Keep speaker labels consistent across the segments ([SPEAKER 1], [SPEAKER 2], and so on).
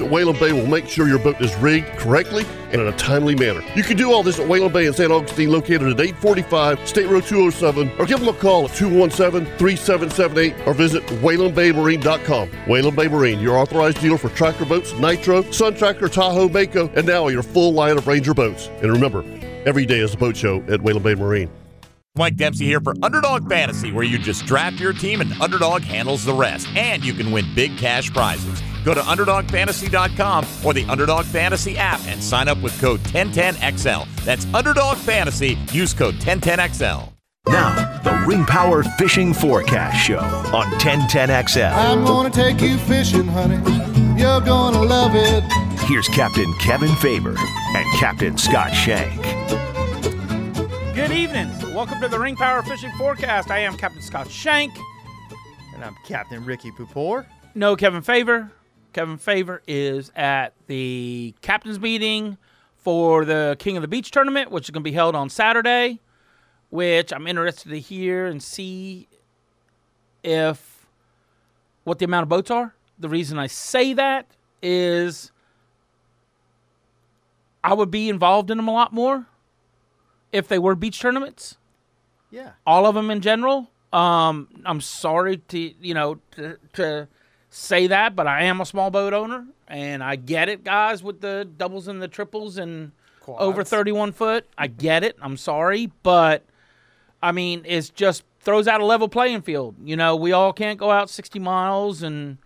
[SPEAKER 1] at Whalen Bay will make sure your boat is rigged correctly and in a timely manner. You can do all this at Whalen Bay in St. Augustine, located at 845 State Road 207, or give them a call at 217 3778 or visit WhalenBayMarine.com. Whalen Bay Marine, your authorized dealer for Tracker boats, Nitro, Sun Tracker, Tahoe, Mako, and now your full line of Ranger boats. And remember, every day is a boat show at Whalen Bay Marine.
[SPEAKER 2] Mike Dempsey here for Underdog Fantasy, where you just draft your team and Underdog handles the rest, and you can win big cash prizes. Go to UnderdogFantasy.com or the Underdog Fantasy app and sign up with code 1010XL. That's Underdog Fantasy. Use code 1010XL.
[SPEAKER 3] Now, the Ring Power Fishing Forecast Show on 1010XL.
[SPEAKER 4] I'm gonna take you fishing, honey. You're gonna love it.
[SPEAKER 3] Here's Captain Kevin Faber and Captain Scott Shank.
[SPEAKER 5] Good evening. Welcome to the Ring Power Fishing Forecast. I am Captain Scott Shank.
[SPEAKER 6] And I'm Captain Ricky Pupor.
[SPEAKER 5] No Kevin Favor. Kevin Favor is at the captain's meeting for the King of the Beach tournament, which is going to be held on Saturday, which I'm interested to hear and see if what the amount of boats are. The reason I say that is I would be involved in them a lot more if they were beach tournaments.
[SPEAKER 6] Yeah.
[SPEAKER 5] All of them in general. Um, I'm sorry to you know to, to say that, but I am a small boat owner, and I get it, guys, with the doubles and the triples and over 31 foot. I mm-hmm. get it. I'm sorry, but I mean, it's just throws out a level playing field. You know, we all can't go out 60 miles and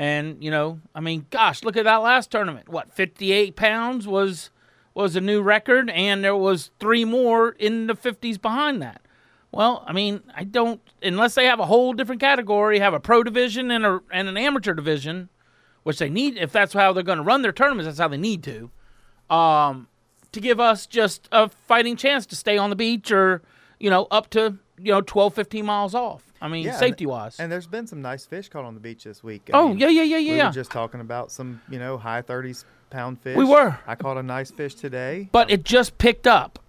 [SPEAKER 5] and you know, I mean, gosh, look at that last tournament. What 58 pounds was was a new record, and there was three more in the 50s behind that. Well, I mean, I don't unless they have a whole different category, have a pro division and a and an amateur division, which they need if that's how they're going to run their tournaments. That's how they need to, um, to give us just a fighting chance to stay on the beach or you know up to you know 12, 15 miles off. I mean,
[SPEAKER 6] Yeah,
[SPEAKER 5] safety wise.
[SPEAKER 6] And there's been some nice fish caught on the beach this week.
[SPEAKER 5] Oh, yeah, yeah, yeah, yeah.
[SPEAKER 6] We were just talking about some, you know, high 30s pound fish.
[SPEAKER 5] We were.
[SPEAKER 6] I caught a nice fish today.
[SPEAKER 5] But it just picked up.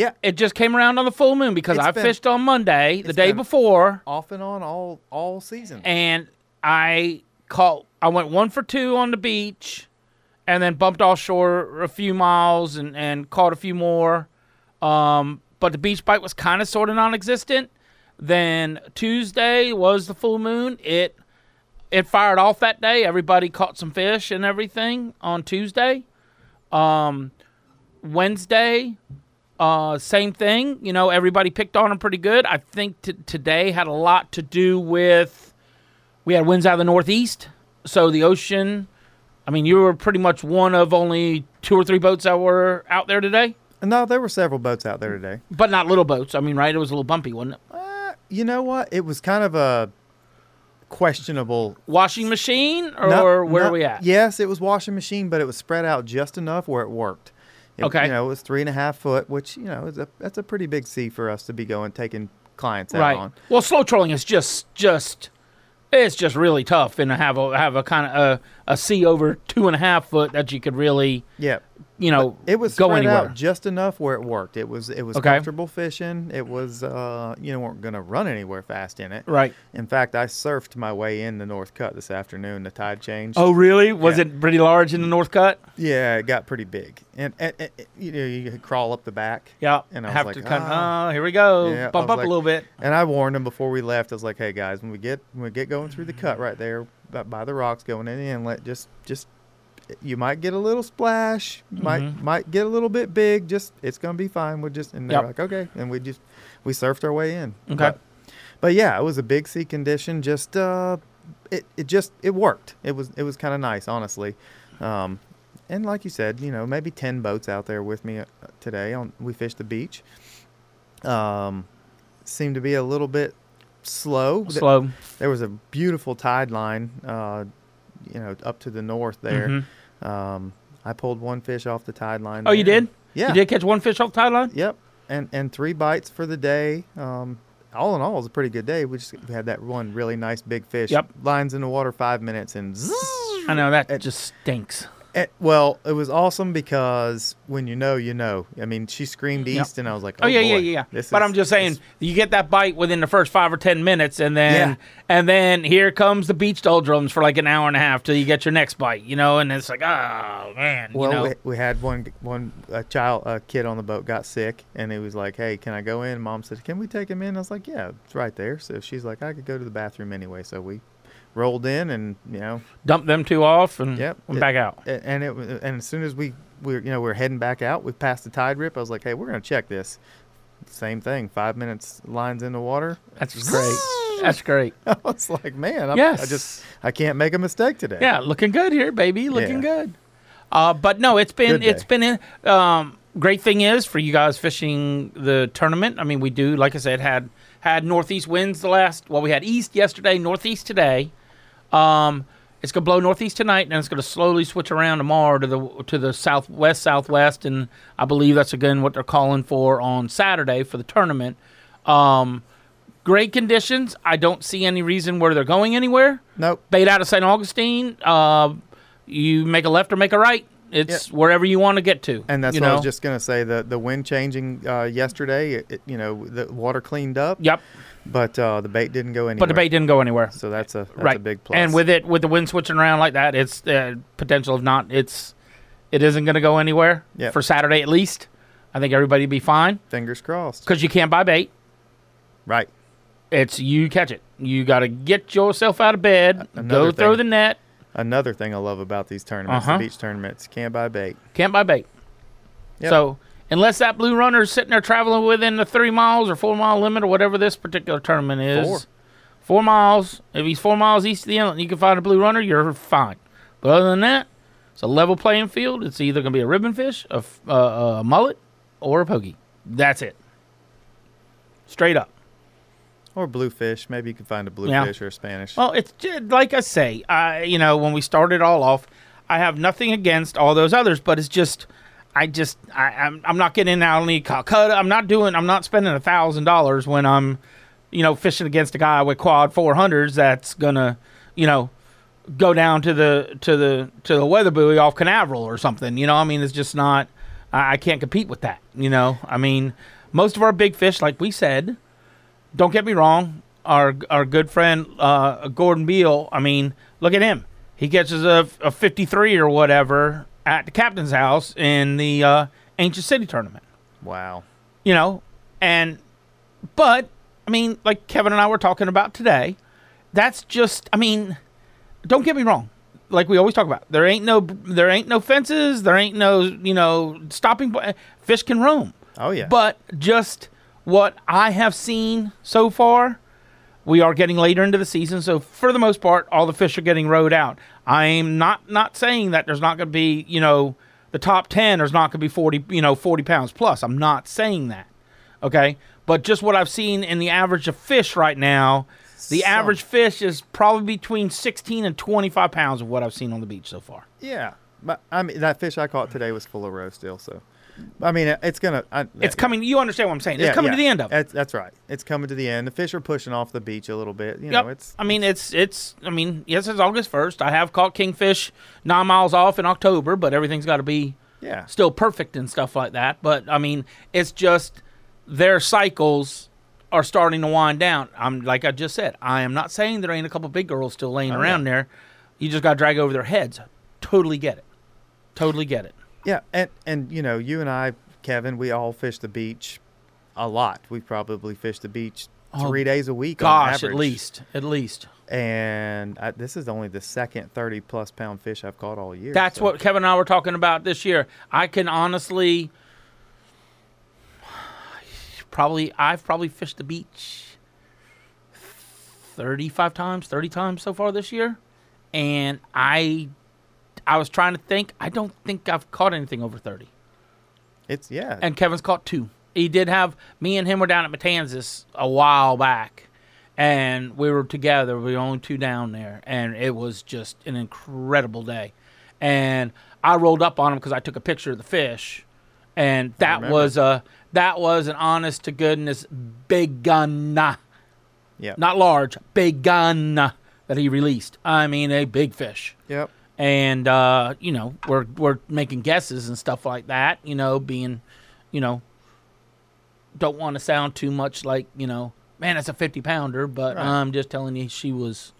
[SPEAKER 6] Yeah.
[SPEAKER 5] It just came around on the full moon because
[SPEAKER 6] It's
[SPEAKER 5] I
[SPEAKER 6] been-
[SPEAKER 5] fished on Monday, the
[SPEAKER 6] it's
[SPEAKER 5] day
[SPEAKER 6] been
[SPEAKER 5] before,
[SPEAKER 6] Off and on all all season.
[SPEAKER 5] and I caught. I went one for two on the beach, and then bumped offshore a few miles and and caught a few more. Um, but the beach bite was kind of sort of non-existent. Then Tuesday was the full moon. It it fired off that day. Everybody caught some fish and everything on Tuesday. Um, Wednesday, uh, same thing. You know, everybody picked on him pretty good. I think t- today had a lot to do with we had winds out of the northeast, so the ocean. I mean, you were pretty much one of only two or three boats that were out there today,
[SPEAKER 6] no, there were several boats out there today.
[SPEAKER 5] but not little boats. I mean, right? It was a little bumpy, wasn't it?
[SPEAKER 6] Uh, you know what? It was kind of a questionable.
[SPEAKER 5] Washing machine, or
[SPEAKER 6] No-
[SPEAKER 5] where
[SPEAKER 6] no-
[SPEAKER 5] are we at?
[SPEAKER 6] Yes, it was washing machine, but it was spread out just enough where it worked. It,
[SPEAKER 5] Okay.
[SPEAKER 6] You know, it was three and a half foot, which you know is a that's a pretty big sea for us to be going taking clients out
[SPEAKER 5] right.
[SPEAKER 6] on.
[SPEAKER 5] Well, slow trolling is just just it's just really tough, and to have a have a kind of a, a sea over two and a half foot that you could really
[SPEAKER 6] Yeah.
[SPEAKER 5] You know
[SPEAKER 6] It was
[SPEAKER 5] go anywhere.
[SPEAKER 6] out just enough where it worked. It was it was
[SPEAKER 5] Okay.
[SPEAKER 6] comfortable fishing. It was uh you know weren't gonna run anywhere fast in it.
[SPEAKER 5] Right.
[SPEAKER 6] In fact, I surfed my way in the North Cut this afternoon. The tide changed.
[SPEAKER 5] Oh, really? Was
[SPEAKER 6] Yeah.
[SPEAKER 5] it pretty large in the North Cut?
[SPEAKER 6] yeah, it got pretty big, and, and, and, you know you could crawl up the back.
[SPEAKER 5] Yeah.
[SPEAKER 6] And I was
[SPEAKER 5] have
[SPEAKER 6] like,
[SPEAKER 5] to kind of,
[SPEAKER 6] "Ah."
[SPEAKER 5] oh, here we go.
[SPEAKER 6] Yeah,
[SPEAKER 5] Bump up
[SPEAKER 6] like-
[SPEAKER 5] a little bit.
[SPEAKER 6] And I warned them before we left. I was like, "Hey guys, when we get when we get going through the cut right there by, by the rocks going in the inlet, just just you might get a little splash, might
[SPEAKER 5] Mhm.
[SPEAKER 6] might get a little bit big. Just it's gonna be fine. We're just and they're
[SPEAKER 5] Yep.
[SPEAKER 6] like, okay, and we just we surfed our way in.
[SPEAKER 5] Okay.
[SPEAKER 6] But, but yeah, it was a big sea condition. Just uh, it it just it worked. It was it was kind of nice, honestly. Um, and like you said, you know, maybe ten boats out there with me uh, today. On we fished the beach. Um, seemed to be a little bit slow.
[SPEAKER 5] Slow.
[SPEAKER 6] There was a beautiful tide line, uh, you know, up to the north there. Um, I pulled one fish off the tide line.
[SPEAKER 5] Oh, you did?
[SPEAKER 6] Yeah.
[SPEAKER 5] You did catch one fish off the tide line?
[SPEAKER 6] Yep, and and three bites for the day. Um, all in all, it was a pretty good day. We just had that one really nice big fish.
[SPEAKER 5] Yep.
[SPEAKER 6] Lines in the water, five minutes, and zzz.
[SPEAKER 5] I know that
[SPEAKER 6] It-
[SPEAKER 5] just stinks.
[SPEAKER 6] Eh, well, it was awesome because when you know, you know. I mean, she screamed east, and I was like,
[SPEAKER 5] Oh,
[SPEAKER 6] "Oh,
[SPEAKER 5] yeah, yeah,
[SPEAKER 6] boy,
[SPEAKER 5] yeah, yeah.
[SPEAKER 6] this
[SPEAKER 5] But
[SPEAKER 6] is-
[SPEAKER 5] I'm just saying,
[SPEAKER 6] this-
[SPEAKER 5] you get that bite within the first five or ten minutes, and then
[SPEAKER 6] Yeah.
[SPEAKER 5] and then here comes the beach doldrums for like an hour and a half till you get your next bite, you know. And it's like, oh man,
[SPEAKER 6] Well,
[SPEAKER 5] you know.
[SPEAKER 6] we, we had one one a child a kid on the boat got sick, and he was like, "Hey, can I go in?" Mom said, "Can we take him in?" I was like, "Yeah, it's right there." So she's like, "I could go to the bathroom anyway." So we rolled in, and you know,
[SPEAKER 5] dumped them two off and
[SPEAKER 6] Yep.
[SPEAKER 5] went
[SPEAKER 6] It-
[SPEAKER 5] back out.
[SPEAKER 6] and it was- and as soon as we we were, you know we are heading back out, we passed the tide rip. I was like, "Hey, we're gonna check this." Same thing. Five minutes lines in the water.
[SPEAKER 5] That's great. That's great.
[SPEAKER 6] I was like, "Man, I'm, I just I can't make a mistake today."
[SPEAKER 5] Yeah, looking good here, baby. Looking
[SPEAKER 6] Yeah.
[SPEAKER 5] good. Uh, but no, it's been it's been in, um, great thing is for you guys fishing the tournament. I mean, we do like I said had had northeast winds the last. Well, we had east yesterday, northeast today. Um, it's gonna blow northeast tonight, and it's gonna slowly switch around tomorrow to the to the southwest southwest, and I believe that's again what they're calling for on Saturday for the tournament. Um, great conditions. I don't see any reason where they're going anywhere
[SPEAKER 6] Nope.
[SPEAKER 5] bait out of St. Augustine, uh, you make a left or make a right. It's wherever you want to get to.
[SPEAKER 6] And that's what I was just gonna say. The the wind changing uh, yesterday, it, it, you know, the water cleaned up.
[SPEAKER 5] Yep.
[SPEAKER 6] But uh, the bait didn't go anywhere.
[SPEAKER 5] But the bait didn't go anywhere.
[SPEAKER 6] So that's a that's
[SPEAKER 5] right.
[SPEAKER 6] a big plus.
[SPEAKER 5] And with it, with the wind switching around like that, it's uh, potential of not. It's it isn't going to go anywhere
[SPEAKER 6] Yep.
[SPEAKER 5] for Saturday at least. I think everybody be fine
[SPEAKER 6] fingers crossed.
[SPEAKER 5] because you can't buy bait.
[SPEAKER 6] Right.
[SPEAKER 5] It's you catch it. You got to get yourself out of bed,
[SPEAKER 6] another
[SPEAKER 5] go throw the net.
[SPEAKER 6] Another thing I love about these tournaments,
[SPEAKER 5] Uh-huh.
[SPEAKER 6] the beach tournaments, can't buy bait.
[SPEAKER 5] Can't buy bait.
[SPEAKER 6] Yep.
[SPEAKER 5] So unless that blue runner is sitting there traveling within the three miles or four mile limit or whatever this particular tournament is,
[SPEAKER 6] Four.
[SPEAKER 5] four miles. If he's four miles east of the inlet, and you can find a blue runner. You're fine. But other than that, it's a level playing field. It's either going to be a ribbon fish, a, uh, a mullet, or a pogy. That's it. Straight up.
[SPEAKER 6] Or bluefish. Maybe you can find a
[SPEAKER 5] Yeah.
[SPEAKER 6] bluefish or a Spanish.
[SPEAKER 5] Well, it's like I say, I you know when we started all off, I have nothing against all those others, but it's just I just I, I'm I'm not getting out any Calcutta. I'm not doing. I'm not spending a thousand dollars when I'm you know fishing against a guy with quad four hundreds that's gonna you know go down to the to the to the weather buoy off Canaveral or something. You know, I mean, it's just not. I, I can't compete with that. You know, I mean, most of our big fish, like we said, don't get me wrong. Our our good friend uh, Gordon Beal. I mean, look at him. He catches a, a 53 or whatever at the captain's house in the uh, Ancient City tournament.
[SPEAKER 6] wow.
[SPEAKER 5] You know, and but I mean, like Kevin and I were talking about today. That's just. I mean, don't get me wrong. Like we always talk about, there ain't no there ain't no fences. There ain't no you know stopping. po- Fish can roam.
[SPEAKER 6] Oh yeah.
[SPEAKER 5] But just what I have seen so far, we are getting later into the season, so for the most part, all the fish are getting roed out. I'm not not saying that there's not going to be, you know, the top ten. There's not going to be forty, you know, forty pounds plus. I'm not saying that, okay. But just what I've seen in the average of fish right now, the
[SPEAKER 6] Some-
[SPEAKER 5] average fish is probably between 16 and 25 pounds of what I've seen on the beach so far.
[SPEAKER 6] yeah. But I mean, that fish I caught today was full of roe still. So, I mean, uh, it's gonna. I, uh,
[SPEAKER 5] It's coming. You understand what I'm saying?
[SPEAKER 6] yeah,
[SPEAKER 5] it's coming
[SPEAKER 6] yeah.
[SPEAKER 5] to the end of it.
[SPEAKER 6] That's, that's right. It's coming to the end. The fish are pushing off the beach a little bit. You
[SPEAKER 5] Yep.
[SPEAKER 6] know, it's
[SPEAKER 5] I mean, it's it's. I mean, yes, it's August first. I have caught kingfish nine miles off in October, but everything's got to be
[SPEAKER 6] yeah.
[SPEAKER 5] still perfect and stuff like that. But I mean, it's just their cycles are starting to wind down. I'm like I just said. I am not saying there ain't a couple big girls still laying
[SPEAKER 6] Oh,
[SPEAKER 5] around there. You just got to drag over their heads. Totally get it. Totally get it.
[SPEAKER 6] Yeah, and and you know, you and I, Kevin, we all fish the beach a lot. We probably fish the beach
[SPEAKER 5] Oh,
[SPEAKER 6] three days a week. on
[SPEAKER 5] Gosh, at least, at least.
[SPEAKER 6] And I, this is only the second thirty plus pound fish I've caught all year.
[SPEAKER 5] That's
[SPEAKER 6] so-
[SPEAKER 5] what Kevin and I were talking about this year. I can honestly probably I've probably fished the beach 35 times, 30 times so far this year. And I I was trying to think, I don't think I've caught anything over 30.
[SPEAKER 6] It's yeah.
[SPEAKER 5] And Kevin's caught two. He did have me and him were down at Matanzas a while back, and we were together. We were only two down there, and it was just an incredible day. And I rolled up on him because I took a picture of the fish, and that was a that was an honest to goodness big gun,
[SPEAKER 6] Yeah.
[SPEAKER 5] not large, big gun that he released. I mean, a big fish
[SPEAKER 6] Yep.
[SPEAKER 5] And uh, you know we're we're making guesses and stuff like that. You know, being, you know, don't want to sound too much like you know, man, it's a fifty pounder, but
[SPEAKER 6] Right.
[SPEAKER 5] I'm just telling you, she was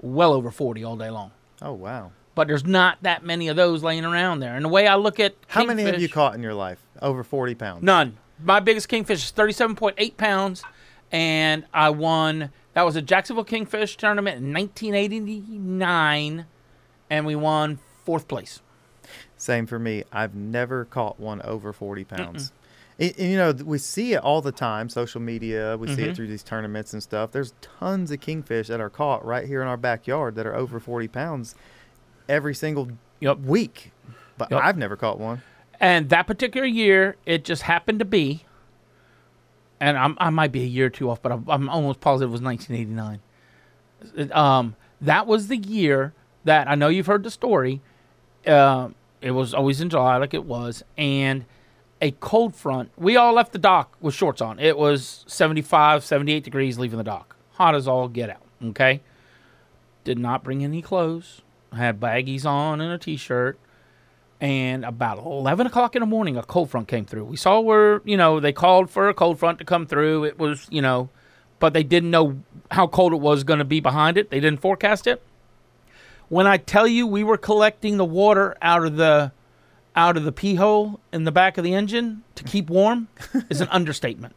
[SPEAKER 5] well over forty all day long.
[SPEAKER 6] Oh wow.
[SPEAKER 5] But there's not that many of those laying around there. And the way I look at
[SPEAKER 6] How many have you caught in your life? Over forty pounds.
[SPEAKER 5] None. My biggest kingfish is 37.8 pounds, and I won. That was a Jacksonville Kingfish tournament in 1989, and we won fourth place.
[SPEAKER 6] Same for me. I've never caught one over 40 pounds. And- you know, we see it all the time, social media. We see
[SPEAKER 5] Mm-hmm.
[SPEAKER 6] it through these tournaments and stuff. There's tons of kingfish that are caught right here in our backyard that are over 40 pounds every single
[SPEAKER 5] Yep.
[SPEAKER 6] week. But
[SPEAKER 5] Yep.
[SPEAKER 6] I've never caught one.
[SPEAKER 5] And that particular year, it just happened to be, and I'm, I might be a year or two off, but I'm, I'm almost positive it was 1989. Um, that was the year that I know you've heard the story. Uh, it was always in July, like it was, and a cold front. We all left the dock with shorts on. It was 75, 78 degrees leaving the dock. Hot as all get out. Okay. Did not bring any clothes. I Had baggies on and a t shirt and about 11 o'clock in the morning a cold front came through we saw where you know they called for a cold front to come through it was you know but they didn't know how cold it was going to be behind it they didn't forecast it when i tell you we were collecting the water out of the out of the pee hole in the back of the engine to keep warm is an understatement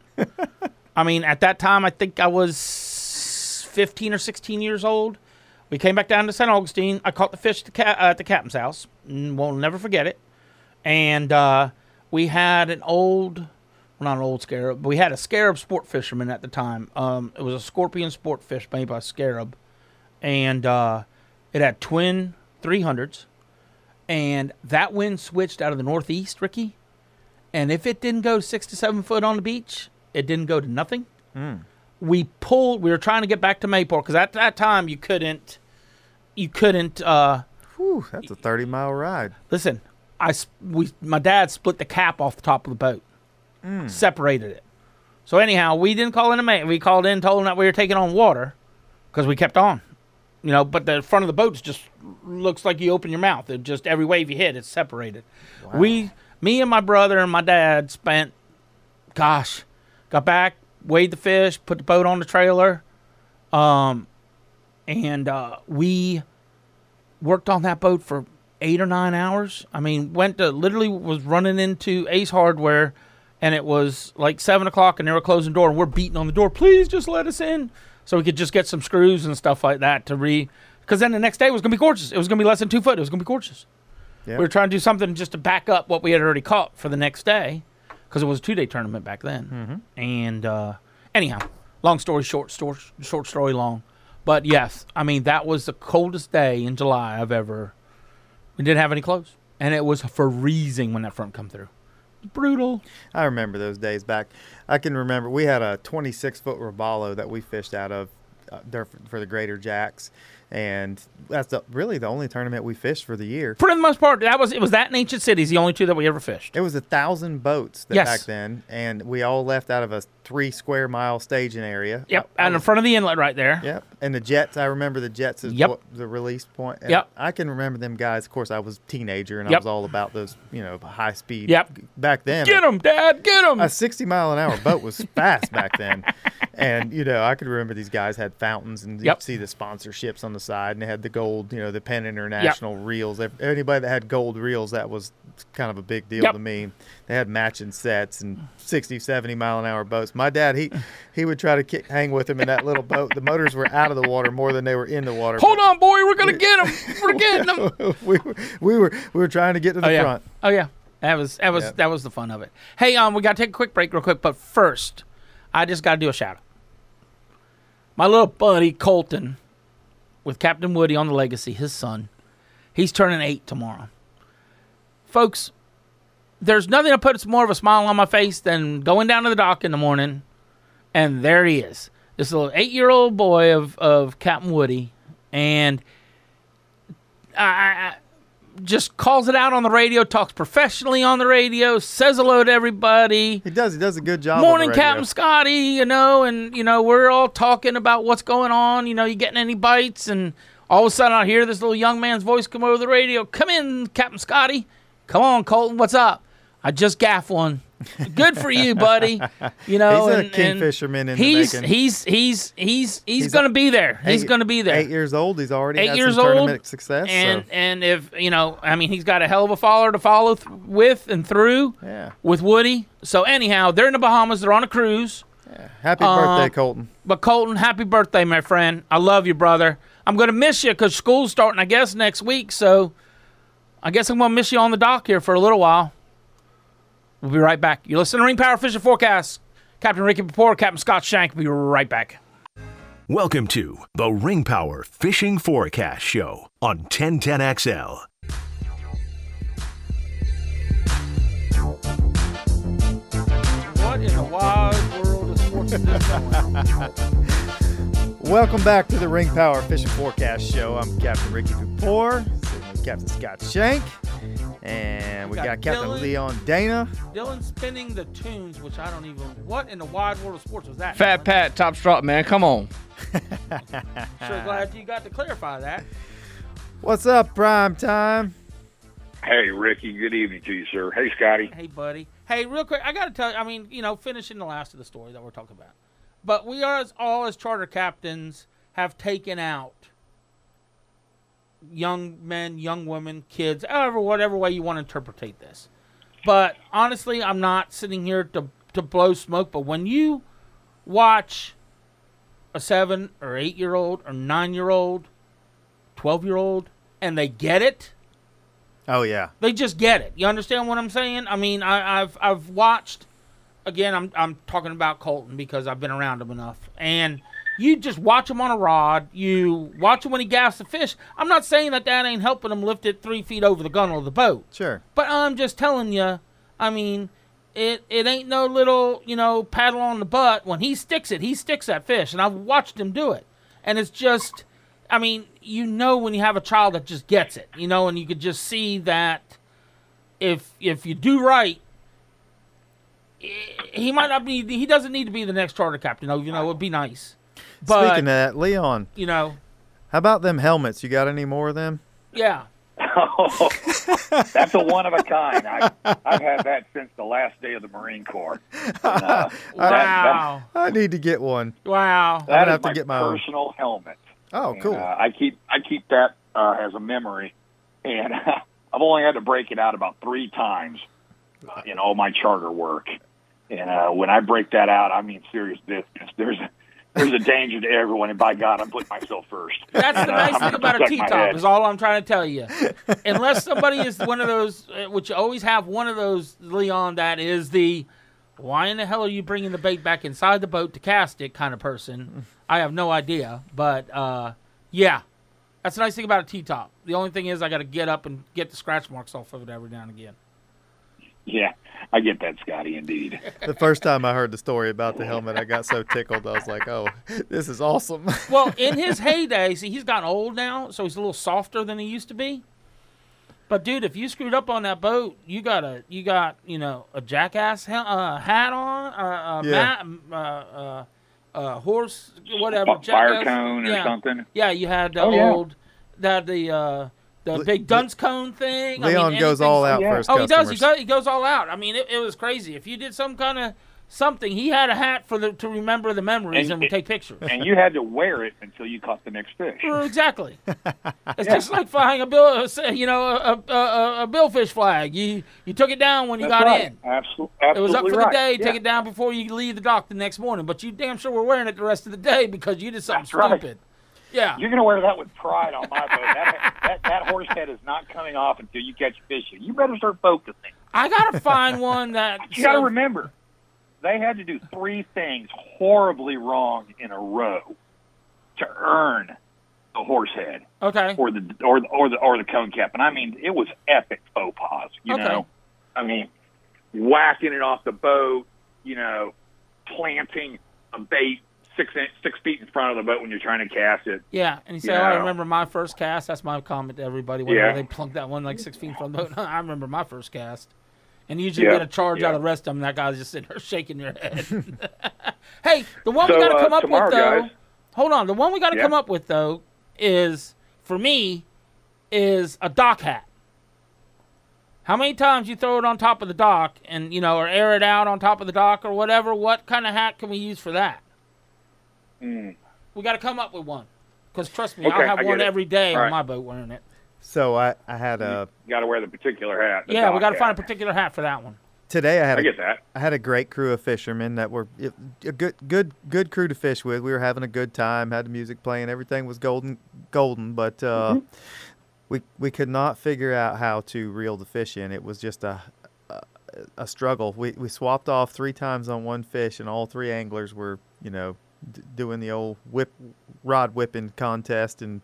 [SPEAKER 5] i mean at that time i think i was 15 or 16 years old we came back down to St. Augustine. I caught the fish at the, ca- uh, at the captain's house. We'll never forget it. And uh, we had an old, well, not an old scarab, but we had a scarab sport fisherman at the time. Um, it was a scorpion sport fish made by Scarab. And uh, it had twin 300s. And that wind switched out of the northeast, Ricky. And if it didn't go six to seven foot on the beach, it didn't go to nothing we pulled we were trying to get back to mayport because at that time you couldn't you couldn't uh
[SPEAKER 6] Whew, that's a 30 mile ride.
[SPEAKER 5] listen i we my dad split the cap off the top of the boat separated it so anyhow we didn't call in a mate we called in told them that we were taking on water because we kept on you know but the front of the boat just looks like you open your mouth it just every wave you hit it's separated we me and my brother and my dad spent gosh got back weighed the fish put the boat on the trailer um and uh we worked on that boat for eight or nine hours. I mean, went to literally was running into Ace Hardware, and it was like seven o'clock, and they were closing the door, and we're beating on the door. Please just let us in, so we could just get some screws and stuff like that to re. Because then the next day was gonna be gorgeous. It was gonna be less than two foot. It was gonna be gorgeous.
[SPEAKER 6] Yeah.
[SPEAKER 5] We were trying to do something just to back up what we had already caught for the next day, because it was a two day tournament back then. And uh, anyhow, long story short, story, short story long. But yes, I mean that was the coldest day in July I've ever. We didn't have any clothes, and it was freezing when that front come through. Brutal.
[SPEAKER 6] I remember those days back. I can remember we had a 26 foot robalo that we fished out of uh, there for, for the Greater Jacks, and that's the, really the only tournament we fished for the year.
[SPEAKER 5] For the most part, that was it. Was that in Ancient Cities the only two that we ever fished?
[SPEAKER 6] It was a thousand boats that
[SPEAKER 5] Yes.
[SPEAKER 6] back then, and we all left out of a three square mile staging area.
[SPEAKER 5] Yep,
[SPEAKER 6] I- I
[SPEAKER 5] out in front of the inlet right there.
[SPEAKER 6] Yep, and the Jets. I remember the Jets as
[SPEAKER 5] Yep.
[SPEAKER 6] what, the release point. And
[SPEAKER 5] Yep.
[SPEAKER 6] I can remember them guys. Of course, I was a teenager and I was all about those, you know, high speed.
[SPEAKER 5] Yep.
[SPEAKER 6] Back then,
[SPEAKER 5] Get them, Dad. Get them.
[SPEAKER 6] a 60 mile an hour boat was fast back then. And, you know, I could remember these guys had fountains and
[SPEAKER 5] Yep.
[SPEAKER 6] you'd see the sponsorships on the side and they had the gold, you know, the Penn International reels. Ev- Anybody that had gold reels, that was kind of a big deal
[SPEAKER 5] Yep.
[SPEAKER 6] to me. They had matching sets and 60, 70 mile an hour boats. My dad, he, he would try to kick, hang with him in that little boat. The motors were out of the water more than they were in the water.
[SPEAKER 5] Hold on, boy. We're gonna get him. We're getting him.
[SPEAKER 6] on. we, were, we, were, we were trying to get to the
[SPEAKER 5] oh yeah.
[SPEAKER 6] front.
[SPEAKER 5] Oh yeah. That was that was
[SPEAKER 6] Yep.
[SPEAKER 5] that was the fun of it. Hey, um, we gotta take a quick break real quick, but first, I just gotta do a shout out. My little buddy Colton, with Captain Woody on the Legacy, his son, he's turning eight tomorrow. Folks, there's nothing that puts more of a smile on my face than going down to the dock in the morning, and there he is, this little eight-year-old boy of of Captain Woody, and I, I just calls it out on the radio, talks professionally on the radio, says hello to everybody.
[SPEAKER 6] He does. He does a good job.
[SPEAKER 5] Morning. Captain Scotty. You know, and you know we're all talking about what's going on. You know, you getting any bites? And all of a sudden, I hear this little young man's voice come over the radio. Come in, Captain Scotty. Come on, Colton. What's up? I just gaff one. Good for you, buddy. You know,
[SPEAKER 6] He's a
[SPEAKER 5] and, and
[SPEAKER 6] kingfisherman in the
[SPEAKER 5] he's,
[SPEAKER 6] making.
[SPEAKER 5] he's he's he's he's
[SPEAKER 6] He's
[SPEAKER 5] going to be there. He's going to be there.
[SPEAKER 6] Eight years old. He's already
[SPEAKER 5] Eight
[SPEAKER 6] had
[SPEAKER 5] years old,
[SPEAKER 6] tournament success.
[SPEAKER 5] and
[SPEAKER 6] so,
[SPEAKER 5] and if you know, I mean, he's got a hell of a follower to follow th- with and through
[SPEAKER 6] yeah.
[SPEAKER 5] with Woody. So anyhow, they're in the Bahamas. They're on a cruise. Yeah.
[SPEAKER 6] Happy
[SPEAKER 5] Uh,
[SPEAKER 6] birthday, Colton.
[SPEAKER 5] But Colton, happy birthday, my friend. I love you, brother. I'm gonna miss you because school's starting, I guess, next week. So I guess I'm gonna miss you on the dock here for a little while. We'll be right back. You listen to Ring Power Fishing Forecast. Captain Ricky Papore, Captain Scott Shank. We'll be right back.
[SPEAKER 3] Welcome to the Ring Power Fishing Forecast Show on 1010XL.
[SPEAKER 5] What in the wide world of sports is this?
[SPEAKER 6] Welcome back to the Ring Power Fishing Forecast Show. I'm Captain Ricky Dupore, sitting with Captain Scott Shank, and we
[SPEAKER 5] Got
[SPEAKER 6] got, Captain
[SPEAKER 5] Dylan.
[SPEAKER 6] Leon Dana.
[SPEAKER 5] Dylan spinning the tunes, which I don't even. What in the wide world of sports was that?
[SPEAKER 7] Fat
[SPEAKER 5] Dylan?
[SPEAKER 7] Pat, top strut, man. Come on.
[SPEAKER 5] Sure glad you got to clarify that.
[SPEAKER 6] What's up, Prime Time?
[SPEAKER 8] Hey, Ricky. Good evening to you, sir. Hey, Scotty.
[SPEAKER 5] Hey, buddy. Hey, real quick, I got to tell you, I mean, you know, finishing the last of the story that we're talking about. But we are, as, all as charter captains, have taken out young men, young women, kids, however, whatever way you want to interpret this. But honestly, I'm not sitting here to, to blow smoke. But when you watch a seven or eight year old or nine year old, 12 year old, and they get it,
[SPEAKER 6] Oh yeah,
[SPEAKER 5] they just get it. You understand what I'm saying? I mean, I, I've I've watched. Again, I'm I'm talking about Colton because I've been around him enough, and you just watch him on a rod. You watch him when he gaffs the fish. I'm not saying that that ain't helping him lift it three feet over the gunnel of the boat,
[SPEAKER 6] sure.
[SPEAKER 5] but I'm just telling you. I mean, it it ain't no little you know paddle on the butt. When he sticks it, he sticks that fish, and I've watched him do it, and it's just. I mean, you know when you have a child that just gets it, you know, and you could just see that if if you do right, he might not be. He doesn't need to be the next charter captain. though, You know, it'd be nice. But
[SPEAKER 6] Speaking of that, Leon,
[SPEAKER 5] you know,
[SPEAKER 6] how about them helmets? You got any more of them?
[SPEAKER 5] yeah,
[SPEAKER 8] That's a one of a kind. I, I've had that since the last day of the Marine Corps. And, uh, that-
[SPEAKER 5] wow,
[SPEAKER 6] I need to get one.
[SPEAKER 5] wow.
[SPEAKER 8] that,
[SPEAKER 6] gonna
[SPEAKER 8] that is
[SPEAKER 6] have to
[SPEAKER 8] my
[SPEAKER 6] get my own.
[SPEAKER 8] personal helmet.
[SPEAKER 6] Oh,
[SPEAKER 8] And,
[SPEAKER 6] cool.
[SPEAKER 8] uh, I keep I keep that uh, as a memory, and I've only had to break it out about three times uh, in all my charter work. And uh, when I break that out, I mean serious business. There's a, there's a danger to everyone, and by God, I'm putting myself first.
[SPEAKER 5] That's the nice thing about a
[SPEAKER 8] protect
[SPEAKER 5] T
[SPEAKER 8] my
[SPEAKER 5] top is all I'm trying to tell you. Unless somebody is one of those, uh, which you always have one of those, Leon, that is the why in the hell are you bringing the bait back inside the boat to cast it kind of person. I have no idea, but uh, yeah, that's the nice thing about a T top. The only thing is I got to get up and get the scratch marks off of it every now and again.
[SPEAKER 8] Yeah, I get that, Scotty. Indeed.
[SPEAKER 6] The first time I heard the story about the helmet, I got so tickled. I was like, "Oh, this is awesome."
[SPEAKER 5] Well, in his heyday, see, he's gotten old now, so he's a little softer than he used to be. But dude, if you screwed up on that boat, you got a you got you know a jackass hel- uh, hat on, uh, uh,
[SPEAKER 6] Yeah.
[SPEAKER 5] mat, uh, uh, uh, horse, whatever,
[SPEAKER 8] fire
[SPEAKER 5] jackass-
[SPEAKER 8] cone or
[SPEAKER 5] yeah.
[SPEAKER 8] something.
[SPEAKER 5] Yeah, you had the
[SPEAKER 8] Oh, yeah.
[SPEAKER 5] old, that the uh, the
[SPEAKER 6] Le-
[SPEAKER 5] big dunce cone thing. I mean,
[SPEAKER 6] Leon goes all out
[SPEAKER 8] yeah.
[SPEAKER 6] for his
[SPEAKER 5] Oh, he does. He goes, he goes all out. I mean, it, it was crazy. If you did some kind of something, he had a hat for the to remember the memories
[SPEAKER 8] And
[SPEAKER 5] and,
[SPEAKER 8] it-
[SPEAKER 5] take pictures.
[SPEAKER 8] and you had to wear it until you caught the next fish.
[SPEAKER 5] Well, exactly. It's just like flying a bill, uh, you know, a, a, a, a billfish flag. You you took it down when you
[SPEAKER 8] That's
[SPEAKER 5] got
[SPEAKER 8] right.
[SPEAKER 5] in.
[SPEAKER 8] Absolutely, absolutely.
[SPEAKER 5] It was up for
[SPEAKER 8] right.
[SPEAKER 5] the day.
[SPEAKER 8] Yeah.
[SPEAKER 5] Take it down before you leave the dock the next morning. But you damn sure were wearing it the rest of the day because you did something
[SPEAKER 8] That's right.
[SPEAKER 5] Yeah.
[SPEAKER 8] You're going to wear that with pride on my boat. That, that, that horse head is not coming off until you catch fishing. You better start focusing.
[SPEAKER 5] I gotta find one that.
[SPEAKER 8] You got to remember, they had to do three things horribly wrong in a row to earn the horse head
[SPEAKER 5] Okay.
[SPEAKER 8] or the or the, or the or the cone cap. And I mean, it was epic faux pas. You
[SPEAKER 5] Okay.
[SPEAKER 8] know, I mean, whacking it off the boat, you know, planting a bait six six feet in front of the boat when you're trying to cast it.
[SPEAKER 5] Yeah, and you said,
[SPEAKER 8] You
[SPEAKER 5] "Oh, I remember my first cast." That's my comment to everybody. Whenever
[SPEAKER 8] Yeah.
[SPEAKER 5] they plunk that one like six feet from the boat, I remember my first cast. And you usually
[SPEAKER 8] Yeah,
[SPEAKER 5] get a charge out of the rest of them. That guy's just sitting there shaking your head. hey, the one
[SPEAKER 8] So,
[SPEAKER 5] we got to
[SPEAKER 8] uh,
[SPEAKER 5] come up
[SPEAKER 8] tomorrow,
[SPEAKER 5] with though.
[SPEAKER 8] guys.
[SPEAKER 5] Hold on, the one we got to
[SPEAKER 8] Yeah.
[SPEAKER 5] come up with though is for me is a dock hat. How many times you throw it on top of the dock and you know, or air it out on top of the dock or whatever? What kind of hat can we use for that?
[SPEAKER 8] Mm.
[SPEAKER 5] We got to come up with one. Because trust me,
[SPEAKER 8] Okay,
[SPEAKER 5] I'll have
[SPEAKER 8] I
[SPEAKER 5] one every day
[SPEAKER 8] All
[SPEAKER 5] on
[SPEAKER 8] right.
[SPEAKER 5] my boat wearing it.
[SPEAKER 6] So I, I had a
[SPEAKER 8] Got to wear the particular hat. the
[SPEAKER 5] Yeah, we got to find a particular hat for that one.
[SPEAKER 6] today I had
[SPEAKER 8] I
[SPEAKER 6] a,
[SPEAKER 8] get that.
[SPEAKER 6] I had a great crew of fishermen that were a good good good crew to fish with. We were having a good time, had the music playing, everything was golden golden, but uh,
[SPEAKER 8] Mm-hmm.
[SPEAKER 6] we we could not figure out how to reel the fish in. It was just a a, a struggle. We we swapped off three times on one fish, and all three anglers were you know d- doing the old whip rod whipping contest and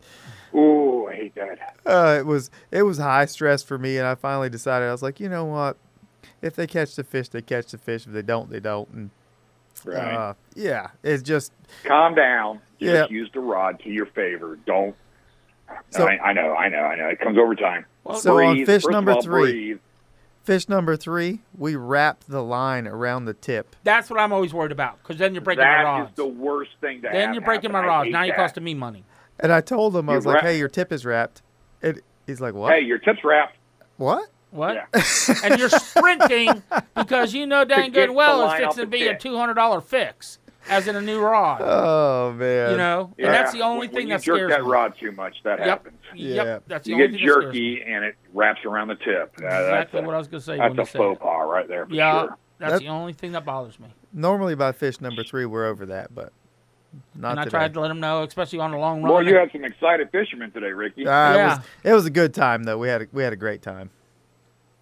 [SPEAKER 8] oh, I hate that.
[SPEAKER 6] uh, it was it was high stress for me, and I finally decided I was like, you know what, if they catch the fish, they catch the fish. If they don't, they don't. And
[SPEAKER 8] Right.
[SPEAKER 6] uh, yeah, it's just
[SPEAKER 8] Calm down.
[SPEAKER 6] Yeah.
[SPEAKER 8] Just use the rod to your favor. Don't.
[SPEAKER 6] So-
[SPEAKER 8] I, I know, I know, I know. It comes over time.
[SPEAKER 6] so on fish
[SPEAKER 8] First of
[SPEAKER 6] number
[SPEAKER 8] all,
[SPEAKER 6] three.
[SPEAKER 8] breathe.
[SPEAKER 6] Fish number three, we wrapped the line around the tip.
[SPEAKER 5] That's what I'm always worried about. Because then you're breaking
[SPEAKER 8] That
[SPEAKER 5] my
[SPEAKER 8] is
[SPEAKER 5] rods.
[SPEAKER 8] the worst thing to
[SPEAKER 5] Then
[SPEAKER 8] have
[SPEAKER 5] you're breaking my
[SPEAKER 8] happen. I
[SPEAKER 5] rods.
[SPEAKER 8] hate
[SPEAKER 5] Now you're costing me money.
[SPEAKER 6] And I told him, I
[SPEAKER 8] You're
[SPEAKER 6] was like,
[SPEAKER 8] wrap-
[SPEAKER 6] hey, your tip is wrapped. It, he's like, what?
[SPEAKER 8] Hey, your tip's wrapped.
[SPEAKER 6] What?
[SPEAKER 5] What?
[SPEAKER 8] Yeah.
[SPEAKER 5] and you're sprinting because you know dang
[SPEAKER 8] get
[SPEAKER 5] good well it's fixing to
[SPEAKER 8] the
[SPEAKER 5] be a two hundred dollar fix, as in a new rod.
[SPEAKER 6] Oh, man.
[SPEAKER 5] you know,
[SPEAKER 8] Yeah.
[SPEAKER 5] and that's the only
[SPEAKER 8] when,
[SPEAKER 5] thing
[SPEAKER 8] when you
[SPEAKER 5] that
[SPEAKER 8] jerk
[SPEAKER 5] scares
[SPEAKER 8] that
[SPEAKER 5] me.
[SPEAKER 8] rod too much, that
[SPEAKER 5] Yep.
[SPEAKER 8] happens.
[SPEAKER 6] Yeah.
[SPEAKER 5] Yep. That's the
[SPEAKER 8] You
[SPEAKER 5] only
[SPEAKER 8] get
[SPEAKER 5] thing that scares me.
[SPEAKER 8] jerky and it wraps around the tip. Uh,
[SPEAKER 5] Exactly
[SPEAKER 8] that's a,
[SPEAKER 5] what I was gonna say
[SPEAKER 8] That's
[SPEAKER 5] when
[SPEAKER 8] a
[SPEAKER 5] said
[SPEAKER 8] faux
[SPEAKER 5] it.
[SPEAKER 8] pas right there for
[SPEAKER 5] Yeah,
[SPEAKER 8] sure.
[SPEAKER 5] that's
[SPEAKER 6] That-
[SPEAKER 5] the only thing that bothers me.
[SPEAKER 6] Normally by fish number three, we're over that, but not
[SPEAKER 5] and I
[SPEAKER 6] today.
[SPEAKER 5] tried to let him know, especially on the long run.
[SPEAKER 8] Well, you had some excited fishermen today, Ricky.
[SPEAKER 6] Uh,
[SPEAKER 5] Yeah.
[SPEAKER 6] it, was, it was a good time though. We had a, we had a great time.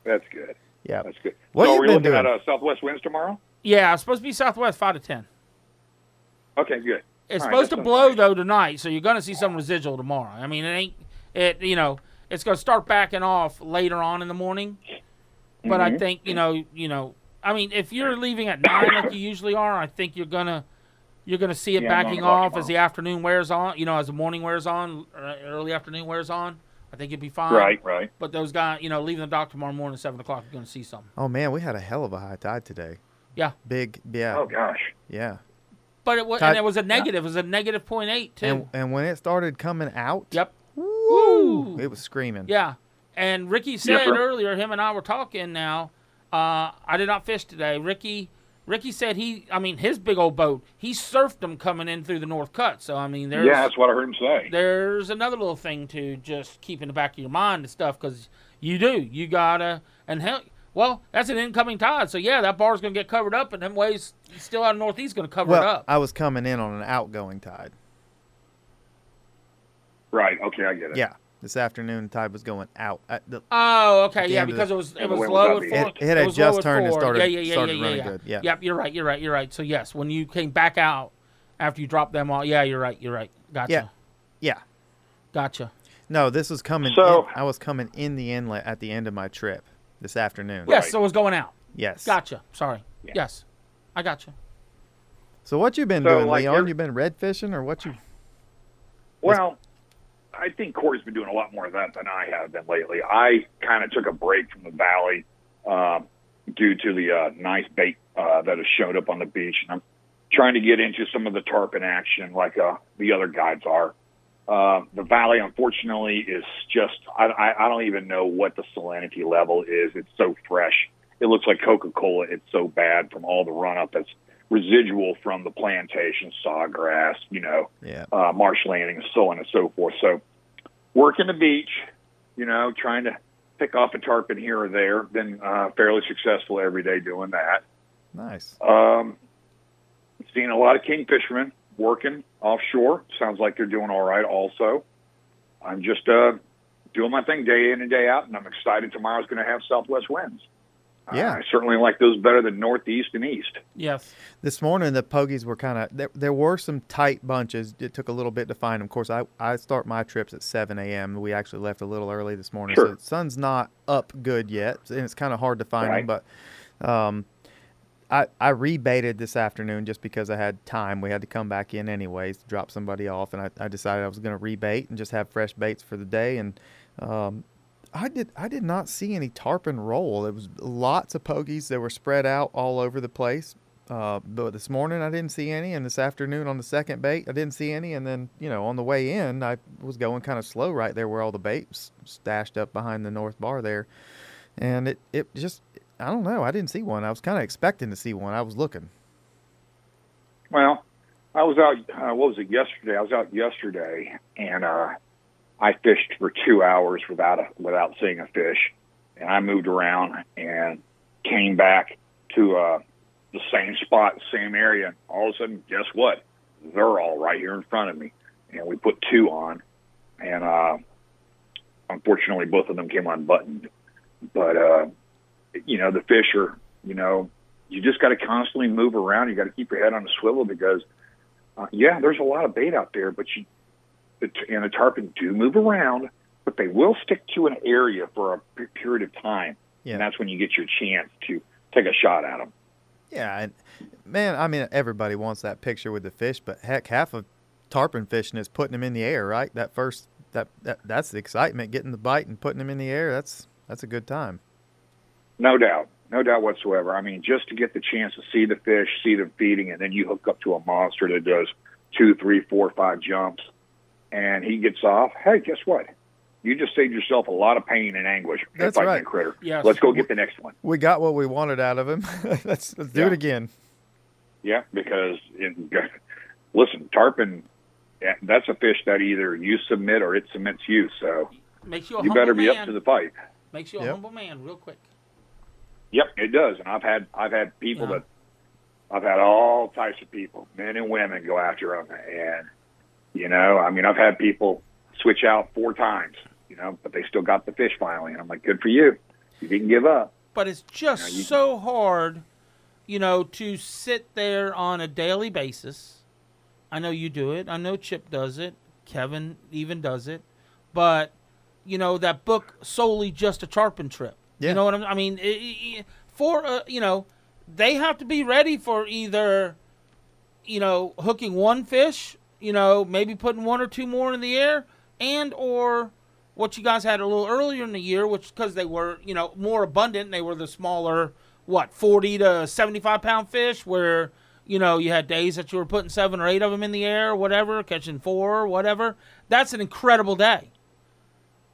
[SPEAKER 8] That's good.
[SPEAKER 6] Yeah.
[SPEAKER 8] That's good.
[SPEAKER 6] What
[SPEAKER 8] so
[SPEAKER 6] you
[SPEAKER 8] are we
[SPEAKER 6] been
[SPEAKER 8] looking
[SPEAKER 6] doing?
[SPEAKER 8] at uh, southwest winds tomorrow?
[SPEAKER 5] yeah, it's supposed to be southwest five to ten.
[SPEAKER 8] Okay, good.
[SPEAKER 5] It's
[SPEAKER 8] All right,
[SPEAKER 5] supposed
[SPEAKER 8] that
[SPEAKER 5] to blow
[SPEAKER 8] nice.
[SPEAKER 5] though tonight, so you're gonna see some residual tomorrow. I mean, it ain't it. You know, it's gonna start backing off later on in the morning. But
[SPEAKER 8] Mm-hmm.
[SPEAKER 5] I think you know, you know, I mean, if you're leaving at nine like you usually are, I think you're gonna you're gonna see it
[SPEAKER 8] Yeah,
[SPEAKER 5] backing off
[SPEAKER 8] tomorrow.
[SPEAKER 5] as the afternoon wears on. You know, as the morning wears on, uh, early afternoon wears on. I think you'd be fine.
[SPEAKER 8] Right, right.
[SPEAKER 5] But those guys, you know, leaving the dock tomorrow morning at seven o'clock, you're gonna see something.
[SPEAKER 6] Oh man, we had a hell of a high tide today.
[SPEAKER 5] Yeah.
[SPEAKER 6] Big, yeah,
[SPEAKER 8] Oh gosh.
[SPEAKER 6] yeah.
[SPEAKER 5] But it was,
[SPEAKER 6] Tide-
[SPEAKER 5] and it was a negative. It was a negative point eight too.
[SPEAKER 6] And and when it started coming out,
[SPEAKER 5] yep.
[SPEAKER 6] woo, it was screaming.
[SPEAKER 5] Yeah. And Ricky said
[SPEAKER 8] sir.
[SPEAKER 5] earlier, him and I were talking now. Uh, I did not fish today. Ricky Ricky said he I mean his big old boat, he surfed them coming in through the north cut. So I mean there's
[SPEAKER 8] Yeah, that's what I heard him say.
[SPEAKER 5] there's another little thing to just keep in the back of your mind and stuff because you do. You gotta and hell well, that's an incoming tide. So yeah, that bar's gonna get covered up and them waves still out of northeast gonna cover it up.
[SPEAKER 6] I was coming in on an outgoing tide.
[SPEAKER 8] Right. Okay, I get it.
[SPEAKER 6] Yeah, this afternoon tide was going out. At the,
[SPEAKER 5] Oh, okay,
[SPEAKER 6] the
[SPEAKER 5] yeah, because
[SPEAKER 6] the-
[SPEAKER 5] it was it was low
[SPEAKER 8] was
[SPEAKER 5] at four.
[SPEAKER 6] It- it had
[SPEAKER 5] was
[SPEAKER 6] just turned and started-
[SPEAKER 5] yeah, yeah, yeah,
[SPEAKER 6] started
[SPEAKER 5] yeah,
[SPEAKER 6] running
[SPEAKER 5] yeah.
[SPEAKER 6] good, yeah.
[SPEAKER 5] Yep, you're right. You're right. You're right. So yes, when you came back out after you dropped them all, yeah, you're right. You're right. Gotcha.
[SPEAKER 6] Yeah. yeah.
[SPEAKER 5] Gotcha.
[SPEAKER 6] No, this was coming.
[SPEAKER 8] So-
[SPEAKER 6] in, I was coming in the inlet at the end of my trip this afternoon.
[SPEAKER 5] Yes.
[SPEAKER 8] Right.
[SPEAKER 5] So it was going out.
[SPEAKER 6] Yes.
[SPEAKER 5] Gotcha. Sorry. Yes. I gotcha.
[SPEAKER 6] So what you been
[SPEAKER 8] So,
[SPEAKER 6] doing,
[SPEAKER 8] like,
[SPEAKER 6] Leon?
[SPEAKER 8] every-
[SPEAKER 6] You been red fishing or what you?
[SPEAKER 8] Well, I think Corey's been doing a lot more of that than I have been lately. I kind of took a break from the valley um, due to the uh, nice bait uh, that has showed up on the beach, and I'm trying to get into some of the tarpon action like uh, the other guides are. Uh, the valley, unfortunately, is just I, I, I don't even know what the salinity level is. It's so fresh. It looks like Coca Cola. It's so bad from all the run up that's residual from the plantation, sawgrass, you know,
[SPEAKER 6] Yeah.
[SPEAKER 8] uh, marsh landing, and so on and so forth. So, working the beach, you know, trying to pick off a tarpon here or there. Been uh, fairly successful every day doing that.
[SPEAKER 6] Nice.
[SPEAKER 8] Um, seeing a lot of kingfishermen working offshore. Sounds like they're doing all right. Also, I'm just uh, doing my thing day in and day out, and I'm excited. Tomorrow's going to have southwest winds.
[SPEAKER 6] Yeah.
[SPEAKER 8] I certainly like those better than northeast and east.
[SPEAKER 5] Yes.
[SPEAKER 6] This morning the pogies were kind of there. There were some tight bunches. It took a little bit to find them. Of course, I I start my trips at 7 a.m. We actually left a little early this morning, so the sun's not up good yet, and it's kind of hard to find them. But Um, I, I rebaited this afternoon just because I had time. We had to come back in anyways to drop somebody off, and I, I decided I was going to rebait and just have fresh baits for the day. And um, I did I did not see any tarpon roll. There was lots of pogies that were spread out all over the place. Uh, but this morning I didn't see any, and this afternoon on the second bait I didn't see any, and then you know on the way in I was going kind of slow right there where all the baits stashed up behind the north bar there, and it it just I don't know I didn't see one. I was kind of expecting to see one. I was looking.
[SPEAKER 8] Well, I was out. Uh, what was it yesterday? I was out yesterday, and uh, I fished for two hours without a, without seeing a fish, and I moved around and came back to uh, the same spot, same area. All of a sudden, guess what? They're all right here in front of me, and we put two on, and uh, unfortunately, both of them came unbuttoned. But uh, you know, the fish are, you know, you just got to constantly move around. You got to keep your head on a swivel because, uh, yeah, there's a lot of bait out there, but you, and the tarpon do move around, but they will stick to an area for a period of time,
[SPEAKER 6] Yeah.
[SPEAKER 8] and that's when you get your chance to take a shot at them.
[SPEAKER 6] Yeah, and man, I mean everybody wants that picture with the fish, but heck, half of tarpon fishing is putting them in the air, right? That first that, that that's the excitement, getting the bite and putting them in the air. That's that's a good time.
[SPEAKER 8] No doubt, no doubt whatsoever. I mean, just to get the chance to see the fish, see them feeding, and then you hook up to a monster that does two, three, four, five jumps, and he gets off. Hey, guess what? You just saved yourself a lot of pain and anguish.
[SPEAKER 6] That's right.
[SPEAKER 8] a critter.
[SPEAKER 5] Yes.
[SPEAKER 8] Let's go get the next one.
[SPEAKER 6] We got what we wanted out of him. let's let's do
[SPEAKER 8] Yeah.
[SPEAKER 6] it again.
[SPEAKER 8] Yeah, because in, listen, tarpon, yeah, that's a fish that either you submit or it submits you. So
[SPEAKER 5] Makes you a
[SPEAKER 8] you
[SPEAKER 5] humble
[SPEAKER 8] better be
[SPEAKER 5] man.
[SPEAKER 8] up to the fight.
[SPEAKER 5] Makes you a
[SPEAKER 6] Yep.
[SPEAKER 5] humble man real quick.
[SPEAKER 8] Yep, it does. And I've had I've had people
[SPEAKER 5] Yeah.
[SPEAKER 8] that I've had all types of people, men and women, go after them, and you know, I mean, I've had people switch out four times, you know, but they still got the fish finally, and I'm like, good for you. You didn't give up.
[SPEAKER 5] But it's just
[SPEAKER 8] Yeah, you-
[SPEAKER 5] so hard, you know, to sit there on a daily basis. I know you do it. I know Chip does it. Kevin even does it. But you know that book solely just a tarpon trip.
[SPEAKER 6] Yeah.
[SPEAKER 5] You know what I'm, I mean? i i i- for uh, you know, they have to be ready for either, you know, hooking one fish, you know, maybe putting one or two more in the air, and or what you guys had a little earlier in the year, which because they were, you know, more abundant, they were the smaller, what, 40 to 75 pound fish, where, you know, you had days that you were putting seven or eight of them in the air, or whatever, catching four, or whatever. That's an incredible day.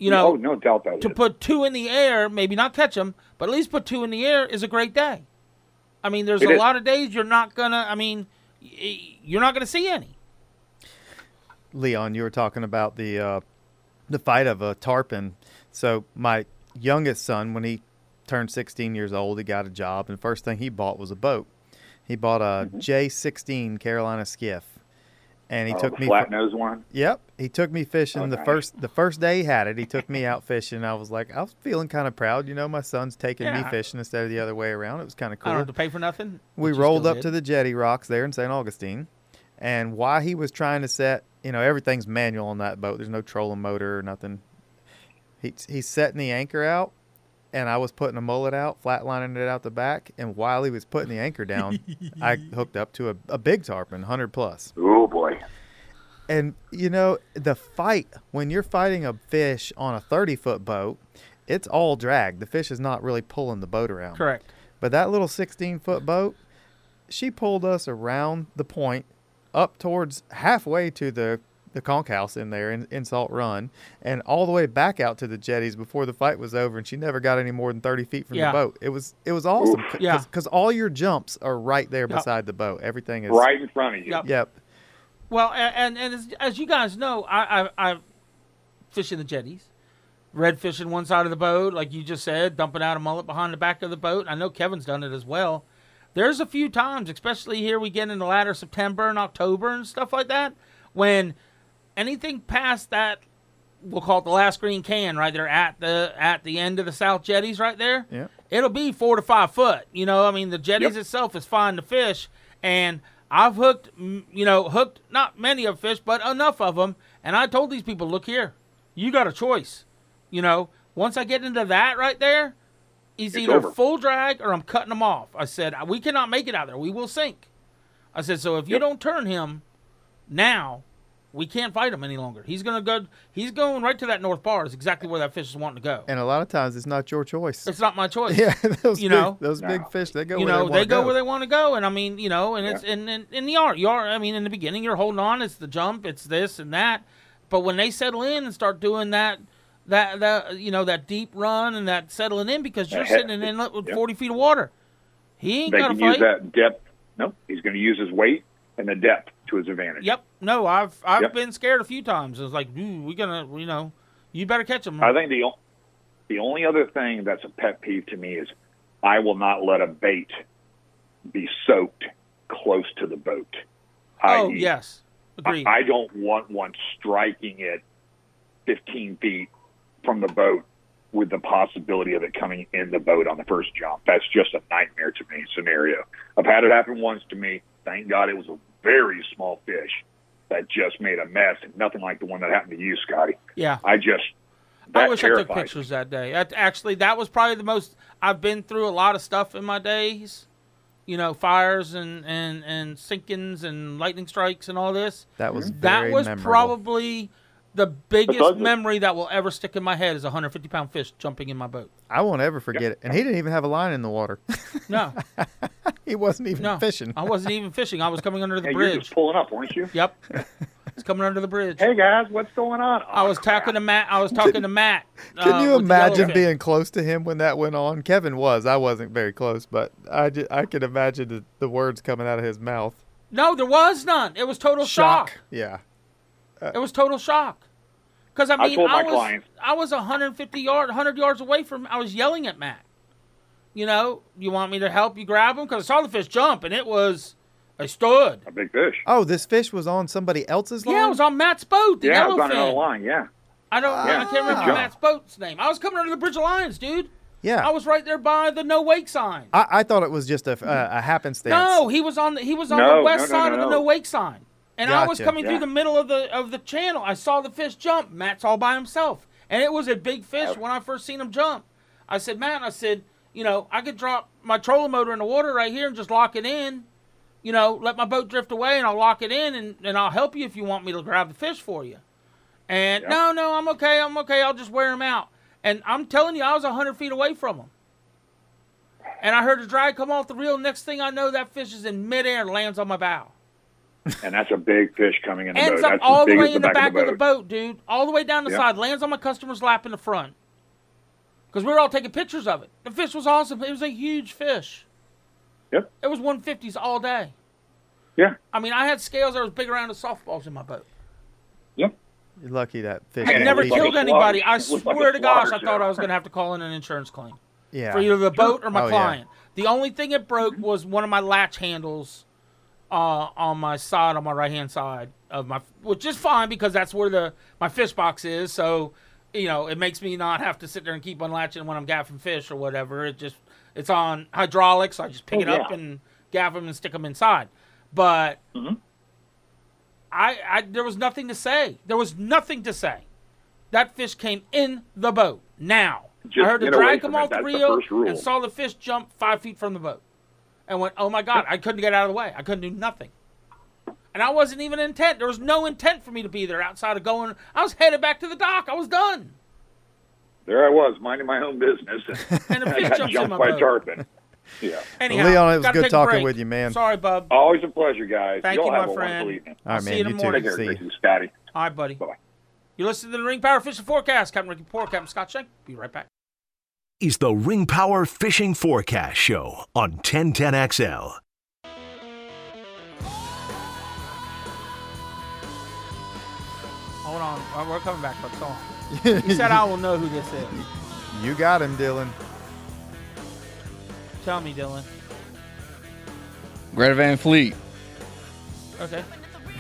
[SPEAKER 5] You know,
[SPEAKER 8] oh, no doubt that
[SPEAKER 5] to
[SPEAKER 8] is.
[SPEAKER 5] put two in the air, maybe not catch them, but at least put two in the air is a great day. I mean, there's
[SPEAKER 8] It
[SPEAKER 5] a
[SPEAKER 8] is.
[SPEAKER 5] lot of days you're not gonna. I mean, you're not gonna see any.
[SPEAKER 6] Leon, you were talking about the uh, the fight of a tarpon. So my youngest son, when he turned 16 years old, he got a job, and the first thing he bought was a boat. He bought a
[SPEAKER 8] Mm-hmm.
[SPEAKER 6] J16 Carolina skiff, and he
[SPEAKER 8] oh,
[SPEAKER 6] took
[SPEAKER 8] the
[SPEAKER 6] me.
[SPEAKER 8] flat nose one.
[SPEAKER 6] Yep, he took me fishing
[SPEAKER 8] Oh,
[SPEAKER 6] the
[SPEAKER 8] nice.
[SPEAKER 6] first the first day he had it. He took me out fishing. I was like, I was feeling kind of proud. You know, my son's taking me fishing instead of the other way around. It was kind of
[SPEAKER 5] I
[SPEAKER 6] cool
[SPEAKER 5] don't have to pay for nothing.
[SPEAKER 6] we rolled up
[SPEAKER 5] did.
[SPEAKER 6] to the jetty rocks there in St. Augustine, and while he was trying to set, you know, everything's manual on that boat. There's no trolling motor or nothing. He he's setting the anchor out, and I was putting a mullet out, flatlining it out the back. And while he was putting the anchor down, I hooked up to a, a big tarpon, hundred plus.
[SPEAKER 8] Oh boy.
[SPEAKER 6] And you know, the fight when you're fighting a fish on a 30 foot boat, it's all drag. The fish is not really pulling the boat around.
[SPEAKER 5] Correct.
[SPEAKER 6] But that little 16 foot boat, she pulled us around the point up towards halfway to the, the conch house in there in, in Salt Run and all the way back out to the jetties before the fight was over. And she never got any more than 30 feet from
[SPEAKER 5] Yeah.
[SPEAKER 6] the boat. It was, it was awesome.
[SPEAKER 8] Oof.
[SPEAKER 5] Yeah.
[SPEAKER 6] Because all your jumps are right there
[SPEAKER 5] Yep.
[SPEAKER 6] beside the boat. Everything is
[SPEAKER 8] Right in front of you.
[SPEAKER 5] Yep.
[SPEAKER 6] Yep.
[SPEAKER 5] Well, and and as, as you guys know, I I, I fish in the jetties, red fishing one side of the boat, like you just said, dumping out a mullet behind the back of the boat. I know Kevin's done it as well. There's a few times, especially here we get into latter September and October and stuff like that, when anything past that, we'll call it the last green can right there at the at the end of the south jetties right there.
[SPEAKER 6] Yeah.
[SPEAKER 5] It'll be four to five foot. You know, I mean the jetties
[SPEAKER 8] Yep.
[SPEAKER 5] itself is fine to fish, and I've hooked, you know, hooked not many of fish, but enough of them. And I told these people, look here, you got a choice. You know, once I get into that right there, He's
[SPEAKER 8] It's
[SPEAKER 5] either
[SPEAKER 8] over.
[SPEAKER 5] full drag or I'm cutting him off. I said we cannot make it out there. We will sink. I said so if you
[SPEAKER 8] Yep.
[SPEAKER 5] don't turn him now, we can't fight him any longer. He's gonna go. He's going right to that north bar. Is exactly where that fish is wanting to go.
[SPEAKER 6] And a lot of times it's not your choice.
[SPEAKER 5] It's not my choice.
[SPEAKER 6] yeah, those
[SPEAKER 5] You
[SPEAKER 6] big,
[SPEAKER 5] know?
[SPEAKER 6] those big fish, they go
[SPEAKER 5] you
[SPEAKER 6] where
[SPEAKER 5] know
[SPEAKER 6] they,
[SPEAKER 5] they
[SPEAKER 6] wanna
[SPEAKER 5] go, where they want to go and i mean you know and it's and, and and you are you are i mean in the beginning you're holding on it's the jump it's this and that but when they settle in and start doing that that that you know that deep run and that settling in because you're sitting in inlet with
[SPEAKER 8] yeah.
[SPEAKER 5] 40 feet of water he ain't
[SPEAKER 8] They
[SPEAKER 5] gonna
[SPEAKER 8] can use that depth. No, he's going to use his weight and the depth to his advantage.
[SPEAKER 5] yep no i've i've
[SPEAKER 8] Yep.
[SPEAKER 5] been scared a few times it's like ooh, we gonna you know you better catch him
[SPEAKER 8] I think the the only other thing that's a pet peeve to me is I will not let a bait be soaked close to the boat.
[SPEAKER 5] oh yes agreed
[SPEAKER 8] I don't want one striking it 15 feet from the boat with the possibility of it coming in the boat on the first jump. That's just a nightmare to me scenario. I've had it happen once to me. Thank God it was a very small fish that just made a mess and nothing like the one that happened to you, Scotty.
[SPEAKER 5] yeah
[SPEAKER 8] I just
[SPEAKER 5] I
[SPEAKER 8] that
[SPEAKER 5] wish I took
[SPEAKER 8] terrifies me.
[SPEAKER 5] pictures that day. Actually, that was probably the most. I've been through a lot of stuff in my days, you know, fires and and and sinkings and lightning strikes and all this.
[SPEAKER 6] That was
[SPEAKER 5] That was
[SPEAKER 6] memorable.
[SPEAKER 5] probably the biggest
[SPEAKER 8] ugly.
[SPEAKER 5] memory that will ever stick in my head is a 150 pound fish jumping in my boat.
[SPEAKER 6] I won't ever forget it. And he didn't even have a line in the water.
[SPEAKER 5] No,
[SPEAKER 6] he wasn't even
[SPEAKER 5] no,
[SPEAKER 6] fishing.
[SPEAKER 5] I wasn't even fishing. I was coming under the
[SPEAKER 8] Hey, you're
[SPEAKER 5] bridge.
[SPEAKER 8] just pulling up, weren't you?
[SPEAKER 5] Yep, it's coming under the bridge.
[SPEAKER 8] Hey guys, what's going on?
[SPEAKER 5] I was talking to Matt. I was talking to Matt.
[SPEAKER 6] Can
[SPEAKER 5] uh,
[SPEAKER 6] you imagine being close to him when that went on? Kevin was. I wasn't very close, but I, ju- I could imagine the, the words coming out of his mouth.
[SPEAKER 5] No, there was none. It was total shock.
[SPEAKER 6] Yeah.
[SPEAKER 5] It was total shock. Because I
[SPEAKER 8] I
[SPEAKER 5] mean,
[SPEAKER 8] told my
[SPEAKER 5] was
[SPEAKER 8] clients-
[SPEAKER 5] I was 150 yard, 100 yards away from. I was yelling at Matt. You know, you want me to help you grab him? Because I saw the fish jump, and it was, I stood.
[SPEAKER 8] a big fish.
[SPEAKER 6] Oh, this fish was on somebody else's line?
[SPEAKER 5] Yeah, it was on Matt's boat, the
[SPEAKER 8] yeah, it was on another line. Yeah.
[SPEAKER 5] I don't,
[SPEAKER 8] Yeah.
[SPEAKER 5] I can't remember
[SPEAKER 8] Jump.
[SPEAKER 5] Matt's boat's name. I was coming under the Bridge of Lions, dude.
[SPEAKER 6] Yeah.
[SPEAKER 5] I was right there by the no wake sign.
[SPEAKER 6] I, I thought it was just a, a, a happenstance.
[SPEAKER 5] No, he was on the he was on
[SPEAKER 8] No,
[SPEAKER 5] the west
[SPEAKER 8] no, no,
[SPEAKER 5] side
[SPEAKER 8] no,
[SPEAKER 5] of the
[SPEAKER 8] no.
[SPEAKER 5] no wake sign. And I was
[SPEAKER 6] Gotcha.
[SPEAKER 5] coming through the middle of the of the channel. I saw the fish jump. Matt's all by himself. And it was a big fish when I first seen him jump. I said, Matt, I said, you know, I could drop my trolling motor in the water right here and just lock it in. You know, let my boat drift away and I'll lock it in and, and I'll help you if you want me to grab the fish for you. And
[SPEAKER 8] Yeah.
[SPEAKER 5] no, no, I'm okay. I'm okay. I'll just wear him out. And I'm telling you, I was 100 feet away from him. And I heard the drag come off the reel. Next thing I know, that fish is in midair and lands on my bow.
[SPEAKER 8] And that's a big fish coming in the
[SPEAKER 5] Ends
[SPEAKER 8] boat.
[SPEAKER 5] up
[SPEAKER 8] That's
[SPEAKER 5] all
[SPEAKER 8] as
[SPEAKER 5] the way in the back
[SPEAKER 8] of
[SPEAKER 5] of the boat, dude. All the way down the
[SPEAKER 8] Yeah.
[SPEAKER 5] side. Lands on my customer's lap in the front. Because we were all taking pictures of it. The fish was awesome. It was a huge fish.
[SPEAKER 8] Yep.
[SPEAKER 5] It was 150s all day.
[SPEAKER 8] Yeah.
[SPEAKER 5] I mean, I had scales that was big around as softballs in my boat.
[SPEAKER 8] Yep.
[SPEAKER 6] You're lucky that fish.
[SPEAKER 5] I never
[SPEAKER 8] was like
[SPEAKER 5] killed anybody. I
[SPEAKER 8] it was like
[SPEAKER 5] swear to gosh, I thought I was going to have to call in an insurance claim.
[SPEAKER 6] Yeah.
[SPEAKER 5] for either the boat or my
[SPEAKER 6] Oh, yeah.
[SPEAKER 5] client. The only thing it broke was one of my latch handles uh, on my side, on my right hand side of my, which is fine because that's where the my fish box is. So, you know, it makes me not have to sit there and keep unlatching when I'm gaffing fish or whatever. It just it's on hydraulics. I just pick
[SPEAKER 8] Oh,
[SPEAKER 5] it up
[SPEAKER 8] yeah.
[SPEAKER 5] and gaff them and stick them inside. But
[SPEAKER 8] Mm-hmm.
[SPEAKER 5] I, I there was nothing to say. There was nothing to say. That fish came in the boat now.
[SPEAKER 8] Just
[SPEAKER 5] I heard the drag come off the
[SPEAKER 8] the
[SPEAKER 5] reel
[SPEAKER 8] rule.
[SPEAKER 5] and saw the fish jump five feet from the boat, and went, "Oh my god!" I couldn't get out of the way. I couldn't do nothing, and I wasn't even intent. There was no intent for me to be there outside of going. I was headed back to the dock. I was done.
[SPEAKER 8] There I was, minding my own business.
[SPEAKER 5] And the
[SPEAKER 8] I
[SPEAKER 5] fish
[SPEAKER 8] got
[SPEAKER 5] jumps in
[SPEAKER 8] jumped
[SPEAKER 5] my
[SPEAKER 8] by a tarpon. Yeah.
[SPEAKER 5] Anyhow,
[SPEAKER 6] Leon, it was good talking with you, man.
[SPEAKER 5] Sorry, bub.
[SPEAKER 8] Always a pleasure, guys.
[SPEAKER 5] Thank
[SPEAKER 8] Y'all
[SPEAKER 5] you, my
[SPEAKER 8] a
[SPEAKER 5] friend.
[SPEAKER 8] wonderful evening.
[SPEAKER 6] All right,
[SPEAKER 5] see
[SPEAKER 6] man.
[SPEAKER 5] you in the
[SPEAKER 6] You too.
[SPEAKER 5] morning.
[SPEAKER 8] Take care,
[SPEAKER 6] See you.
[SPEAKER 8] Scotty.
[SPEAKER 5] All right, buddy.
[SPEAKER 8] Bye-bye.
[SPEAKER 5] You listen to the Ring Power Fishing Forecast. Captain Ricky Poor, Captain Scott Shank. Be right back.
[SPEAKER 3] Is the Ring Power Fishing Forecast Show on 1010XL.
[SPEAKER 5] Hold on. We're coming back, but hold on. You said I will know who this is.
[SPEAKER 6] You got him, Dylan.
[SPEAKER 5] Tell me, Dylan.
[SPEAKER 7] Greta Van Fleet.
[SPEAKER 5] Okay.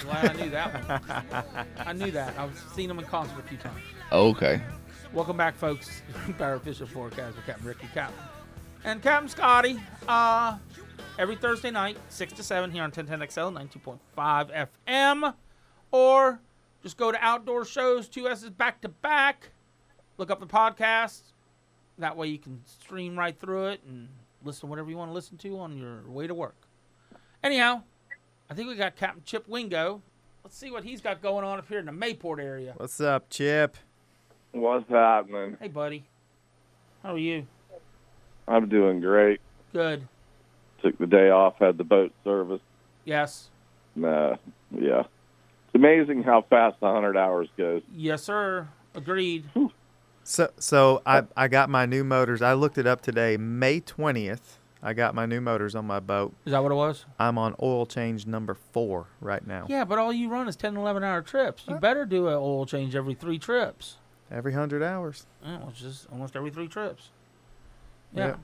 [SPEAKER 5] Glad I knew that one. I knew that. I've seen him in concert a few times.
[SPEAKER 7] Okay.
[SPEAKER 5] Welcome back, folks. Power Fishing Forecast with Captain Ricky Captain. And Captain Scotty, uh, every Thursday night, 6 to 7 here on 1010XL, 92.5 FM. Or just go to Outdoor Shows, two S's back to back. Look up the podcast. That way you can stream right through it and listen whatever you want to listen to on your way to work. Anyhow, I think we got Captain Chip Wingo. Let's see what he's got going on up here in the Mayport area.
[SPEAKER 6] What's up, Chip?
[SPEAKER 7] What's happening?
[SPEAKER 5] Hey, buddy. How are you?
[SPEAKER 7] I'm doing great.
[SPEAKER 5] Good.
[SPEAKER 7] Took the day off, had the boat service.
[SPEAKER 5] Yes.
[SPEAKER 7] Nah, uh, yeah. It's amazing how fast 100 hours goes.
[SPEAKER 5] Yes, sir. Agreed.
[SPEAKER 6] So, so I, I got my new motors. I looked it up today. May 20th, I got my new motors on my boat.
[SPEAKER 5] Is that what it was?
[SPEAKER 6] I'm on oil change number four right now.
[SPEAKER 5] Yeah, but all you run is 10, 11 hour trips. You better do an oil change every three trips.
[SPEAKER 6] Every 100 hours.
[SPEAKER 5] Yeah, well, it's just almost every three trips. Yeah.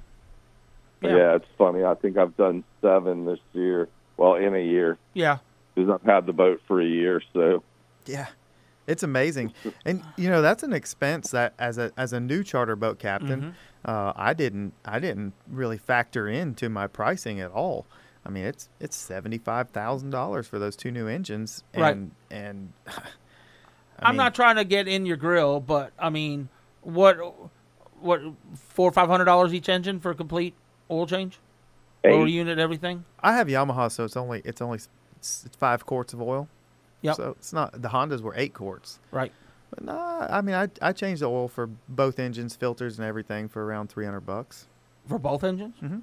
[SPEAKER 6] Yeah.
[SPEAKER 7] Yeah. it's funny. I think I've done seven this year. Well, in a year
[SPEAKER 5] Yeah.
[SPEAKER 7] because I've had the boat for a year. So
[SPEAKER 6] Yeah. It's amazing. And you know, that's an expense that as a as a new charter boat captain, uh, I didn't I didn't really factor into my pricing at all. I mean, it's it's $75,000 for those two new engines and
[SPEAKER 5] Right.
[SPEAKER 6] and I
[SPEAKER 5] I'm
[SPEAKER 6] mean,
[SPEAKER 5] not trying to get in your grill, but I mean, what, what, four or five hundred dollars each engine for a complete oil change, lower
[SPEAKER 7] Eight.
[SPEAKER 5] unit, everything.
[SPEAKER 6] I have Yamaha so it's only it's only it's, it's 5 quarts of oil.
[SPEAKER 5] Yep.
[SPEAKER 6] So it's not the Hondas were 8 quarts.
[SPEAKER 5] Right.
[SPEAKER 6] But no, I mean I I changed the oil for both engines, filters and everything for around 300 bucks.
[SPEAKER 5] For both engines. Mm-hmm.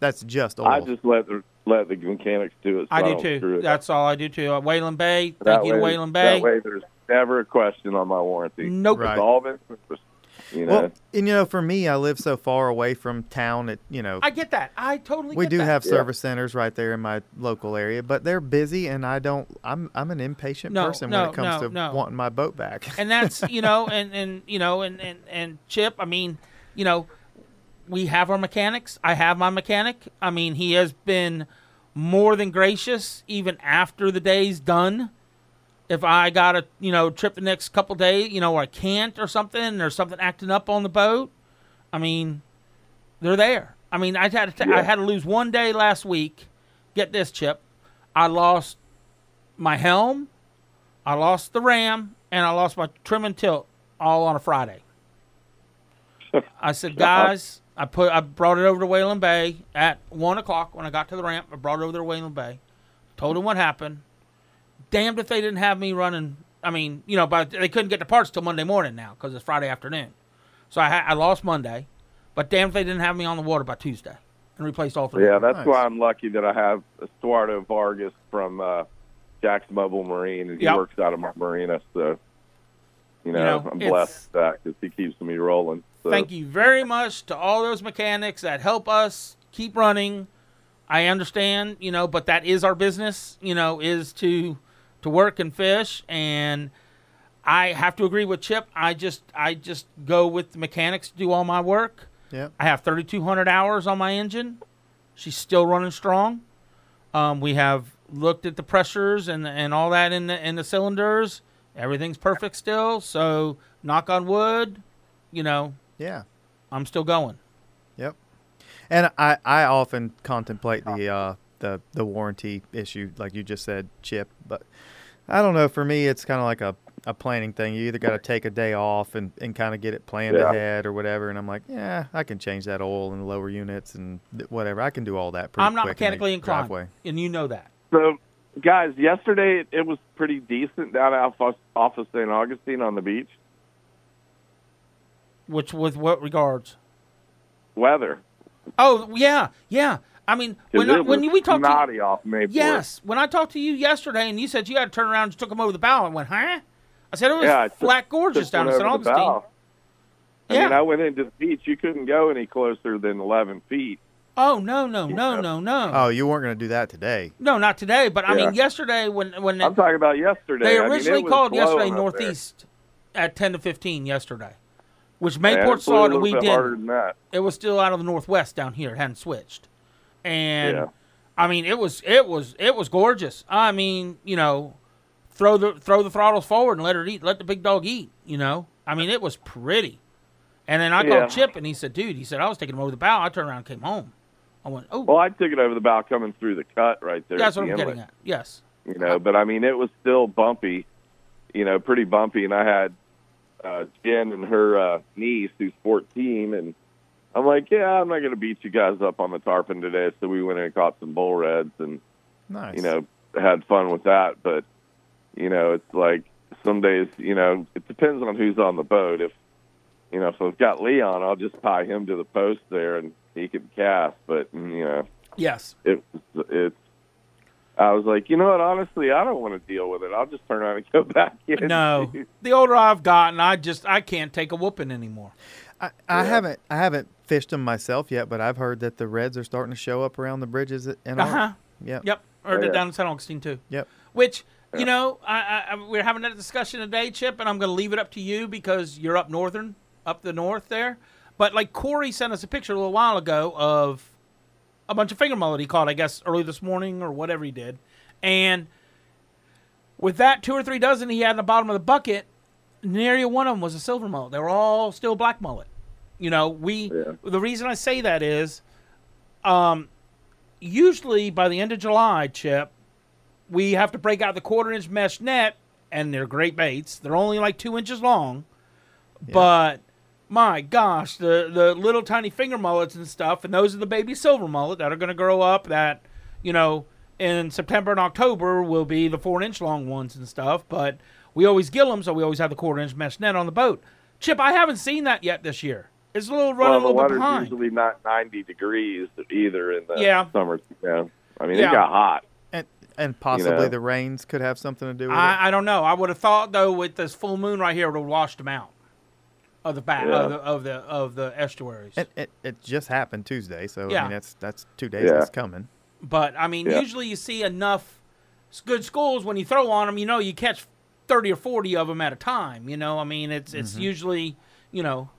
[SPEAKER 6] That's just oil.
[SPEAKER 7] I just let the let the mechanics do it. So
[SPEAKER 5] I do
[SPEAKER 7] don't screw
[SPEAKER 5] too.
[SPEAKER 7] it.
[SPEAKER 5] That's all I do too. Uh, Wayland Bay.
[SPEAKER 7] That
[SPEAKER 5] Thank you to
[SPEAKER 7] way-
[SPEAKER 5] Wayland Bay.
[SPEAKER 7] That way, there's never a question on my warranty.
[SPEAKER 5] Nope.
[SPEAKER 6] Right.
[SPEAKER 7] It's all been, you know.
[SPEAKER 6] Well, and you know, for me, I live so far away from town. It you know,
[SPEAKER 5] I get that. I totally.
[SPEAKER 6] we
[SPEAKER 5] get
[SPEAKER 6] do
[SPEAKER 5] that.
[SPEAKER 6] have
[SPEAKER 7] Yeah.
[SPEAKER 6] service centers right there in my local area, but they're busy, and I don't. I'm I'm an impatient
[SPEAKER 5] No,
[SPEAKER 6] person
[SPEAKER 5] no,
[SPEAKER 6] when it comes
[SPEAKER 5] no,
[SPEAKER 6] to
[SPEAKER 5] no.
[SPEAKER 6] wanting my boat back.
[SPEAKER 5] and that's you know and and you know and and and chip i mean you know we have our mechanics. I have my mechanic. I mean he has been more than gracious even after the day's done. If i got a you know trip the next couple days you know or i can't or something or something acting up on the boat i mean they're there. I mean i had to t- i
[SPEAKER 7] Yeah.
[SPEAKER 5] had to lose one day last week get this chip. I lost my helm I lost the ram and I lost my trim and tilt all on a Friday. I said, guys, I put I brought it over to Whalen Bay at one o'clock when I got to the ramp. I brought it over to Whalen Bay. Told them what happened. Damned if they didn't have me running. I mean, you know, but they couldn't get the parts till Monday morning now because it's Friday afternoon. So I ha- I lost Monday, but damn if they didn't have me on the water by Tuesday and replaced all three.
[SPEAKER 7] Yeah, that's
[SPEAKER 6] Nice.
[SPEAKER 7] why I'm lucky that I have Estuardo Vargas from uh, Jack's Mobile Marine, and he
[SPEAKER 5] Yep.
[SPEAKER 7] works out of my marina. So, you know,
[SPEAKER 5] know,
[SPEAKER 7] I'm blessed with that because he keeps me rolling. So,
[SPEAKER 5] Thank you very much to all those mechanics that help us keep running. I understand, you know, but that is our business, you know, is to to work and fish and I have to agree with Chip. I just I just go with the mechanics to do all my work.
[SPEAKER 6] yeah.
[SPEAKER 5] I have 3200 hours on my engine. She's still running strong. Um, we have looked at the pressures and and all that in the in the cylinders. Everything's perfect still. So knock on wood, you know,
[SPEAKER 6] Yeah.
[SPEAKER 5] I'm still going.
[SPEAKER 6] Yep. And I, I often contemplate the uh, the the warranty issue, like you just said, Chip. But I don't know. For me, it's kind of like a, a planning thing. You either got to take a day off and, and kind of get it planned
[SPEAKER 7] Yeah.
[SPEAKER 6] ahead or whatever. And I'm like, yeah, I can change that oil and the lower units and whatever. I can do all that pretty
[SPEAKER 5] I'm not
[SPEAKER 6] quick in
[SPEAKER 5] mechanically inclined,
[SPEAKER 6] driveway.
[SPEAKER 5] and you know that.
[SPEAKER 7] so guys, yesterday it, was pretty decent down off of, off of St. Augustine on the beach.
[SPEAKER 5] Which, with what regards?
[SPEAKER 7] Weather.
[SPEAKER 5] Oh yeah, yeah. I mean, when I, when we talked to
[SPEAKER 7] off Mayport.
[SPEAKER 5] yes, when I talked to you yesterday, and you said you had to turn around and took them over the bow, I went, huh? I said it was
[SPEAKER 7] Yeah, I took-
[SPEAKER 5] flat gorgeous
[SPEAKER 7] took
[SPEAKER 5] down in St. Augustine.
[SPEAKER 7] I
[SPEAKER 5] Yeah.
[SPEAKER 7] mean, I went into the beach. You couldn't go any closer than 11 feet.
[SPEAKER 5] Oh no, no, no, no, no,
[SPEAKER 6] Oh, you weren't going to do that today.
[SPEAKER 5] no, not today. But I
[SPEAKER 7] Yeah.
[SPEAKER 5] mean, yesterday when when
[SPEAKER 7] I'm talking about yesterday.
[SPEAKER 5] they
[SPEAKER 7] I mean,
[SPEAKER 5] originally called yesterday
[SPEAKER 7] blowing up there.
[SPEAKER 5] northeast at 10 to 15 yesterday, which Mayport saw
[SPEAKER 7] a
[SPEAKER 5] it and we did.
[SPEAKER 7] harder than that.
[SPEAKER 5] it was still out of the northwest down here. It hadn't switched, and
[SPEAKER 7] Yeah.
[SPEAKER 5] I mean it was it was it was gorgeous. I mean you know, throw the throw the throttles forward and let her eat. Let the big dog eat. You know, I mean it was pretty. And then I
[SPEAKER 7] Yeah.
[SPEAKER 5] called Chip and he said, "Dude," he said, "I was taking him over the bow. I turned around and came home." I went, "Oh,
[SPEAKER 7] Well, I took it over the bow coming through the cut right there.
[SPEAKER 5] that's what
[SPEAKER 7] the
[SPEAKER 5] I'm
[SPEAKER 7] inlet,
[SPEAKER 5] getting at." Yes,
[SPEAKER 7] You know, but I mean, it was still bumpy. You know, pretty bumpy, and I had uh, Jen and her uh, niece, who's 14, and I'm like, yeah, I'm not going to beat you guys up on the tarpon today. So we went and caught some bull reds and
[SPEAKER 6] Nice.
[SPEAKER 7] you know had fun with that. But you know, it's like some days, you know, it depends on who's on the boat. If you know, if I've got Leon, I'll just tie him to the post there and he can cast. But you know,
[SPEAKER 5] Yes.
[SPEAKER 7] it it's. I was like, you know what? Honestly, I don't want to deal with it. I'll just turn around and go back in.
[SPEAKER 5] No. The older I've gotten, I just I can't take a whooping anymore.
[SPEAKER 6] I, I haven't I haven't fished them myself yet, but I've heard that the reds are starting to show up around the bridges and
[SPEAKER 5] Uh
[SPEAKER 6] all.
[SPEAKER 5] huh.
[SPEAKER 6] Yep.
[SPEAKER 5] Yep. Heard
[SPEAKER 7] Oh,
[SPEAKER 5] it
[SPEAKER 7] yeah.
[SPEAKER 5] down in St. Augustine too.
[SPEAKER 6] Yep.
[SPEAKER 5] Which you know, I, I, I we're having that discussion today, Chip, and I'm going to leave it up to you because you're up northern, up the north there. But like Corey sent us a picture a little while ago of a bunch of finger mullet he caught, I guess, early this morning or whatever he did, and with that two or three dozen he had in the bottom of the bucket, nearly one of them was a silver mullet. They were all still black mullet. You know, we
[SPEAKER 7] Yeah.
[SPEAKER 5] the reason I say that is, um, usually by the end of July, Chip, we have to break out the quarter inch mesh net, and they're great baits. They're only like two inches long, but my gosh, the the little tiny finger mullets and stuff, and those are the baby silver mullet that are going to grow up. That you know in September and October will be the four inch long ones and stuff. But we always gill them, so we always have the quarter inch mesh net on the boat. Chip, I haven't seen that yet this year. It's a little running
[SPEAKER 7] well, the
[SPEAKER 5] a little bit
[SPEAKER 7] water's
[SPEAKER 5] behind.
[SPEAKER 7] usually not 90 degrees either in the
[SPEAKER 5] Yeah.
[SPEAKER 7] summer. Yeah. I mean,
[SPEAKER 5] Yeah.
[SPEAKER 7] it got hot.
[SPEAKER 6] And and possibly
[SPEAKER 7] know.
[SPEAKER 6] the rains could have something to do with it.
[SPEAKER 5] I, I don't know. I would have thought though, with this full moon right here, it would have washed them out of the back
[SPEAKER 7] Yeah.
[SPEAKER 5] of, the, of the of the estuaries.
[SPEAKER 6] It, it, it just happened Tuesday, so I
[SPEAKER 5] Yeah.
[SPEAKER 6] mean that's that's two days
[SPEAKER 7] Yeah.
[SPEAKER 6] it's coming.
[SPEAKER 5] But I mean,
[SPEAKER 7] Yeah.
[SPEAKER 5] usually you see enough good schools when you throw on them. You know, you catch thirty or forty of them at a time. You know, I mean, it's it's
[SPEAKER 6] Mm-hmm.
[SPEAKER 5] usually you know,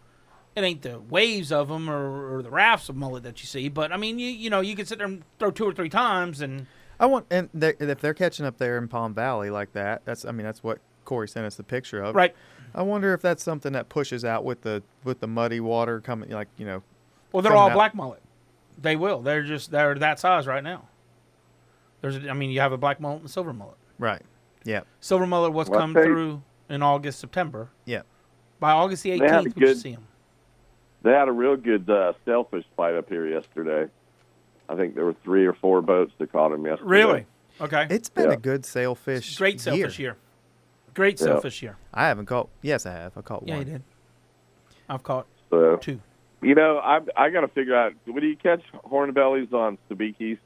[SPEAKER 5] it ain't the waves of them or, or the rafts of mullet that you see. But I mean, you you know, you can sit there and throw two or three times, and
[SPEAKER 6] I want and they, if they're catching up there in Palm Valley like that, that's I mean that's what Corey sent us the picture of.
[SPEAKER 5] right.
[SPEAKER 6] I wonder if that's something that pushes out with the with the muddy water coming like you know.
[SPEAKER 5] Well, they're all
[SPEAKER 6] out.
[SPEAKER 5] black mullet. They will. They're just they're that size right now. There's, I mean, you have a black mullet and a silver mullet.
[SPEAKER 6] Right. Yeah.
[SPEAKER 5] Silver mullet what's
[SPEAKER 7] Well,
[SPEAKER 5] come
[SPEAKER 7] they-
[SPEAKER 5] through in August, September.
[SPEAKER 6] Yeah.
[SPEAKER 5] By August the
[SPEAKER 7] They have a
[SPEAKER 5] 18th, we should
[SPEAKER 7] good-
[SPEAKER 5] see them.
[SPEAKER 7] They had a real good uh, sailfish fight up here yesterday. I think there were three or four boats that caught him yesterday.
[SPEAKER 5] Really? Okay.
[SPEAKER 6] It's been
[SPEAKER 7] Yeah.
[SPEAKER 6] a good sailfish.
[SPEAKER 5] Great sailfish
[SPEAKER 6] year.
[SPEAKER 5] year. Great
[SPEAKER 7] Yeah.
[SPEAKER 5] sailfish year.
[SPEAKER 6] I haven't caught. Yes, I have. I caught
[SPEAKER 5] Yeah,
[SPEAKER 6] one.
[SPEAKER 5] Yeah, you did. I've caught
[SPEAKER 7] So,
[SPEAKER 5] two.
[SPEAKER 7] you know, I I got to figure out. What do you catch hornbellies on sabikis?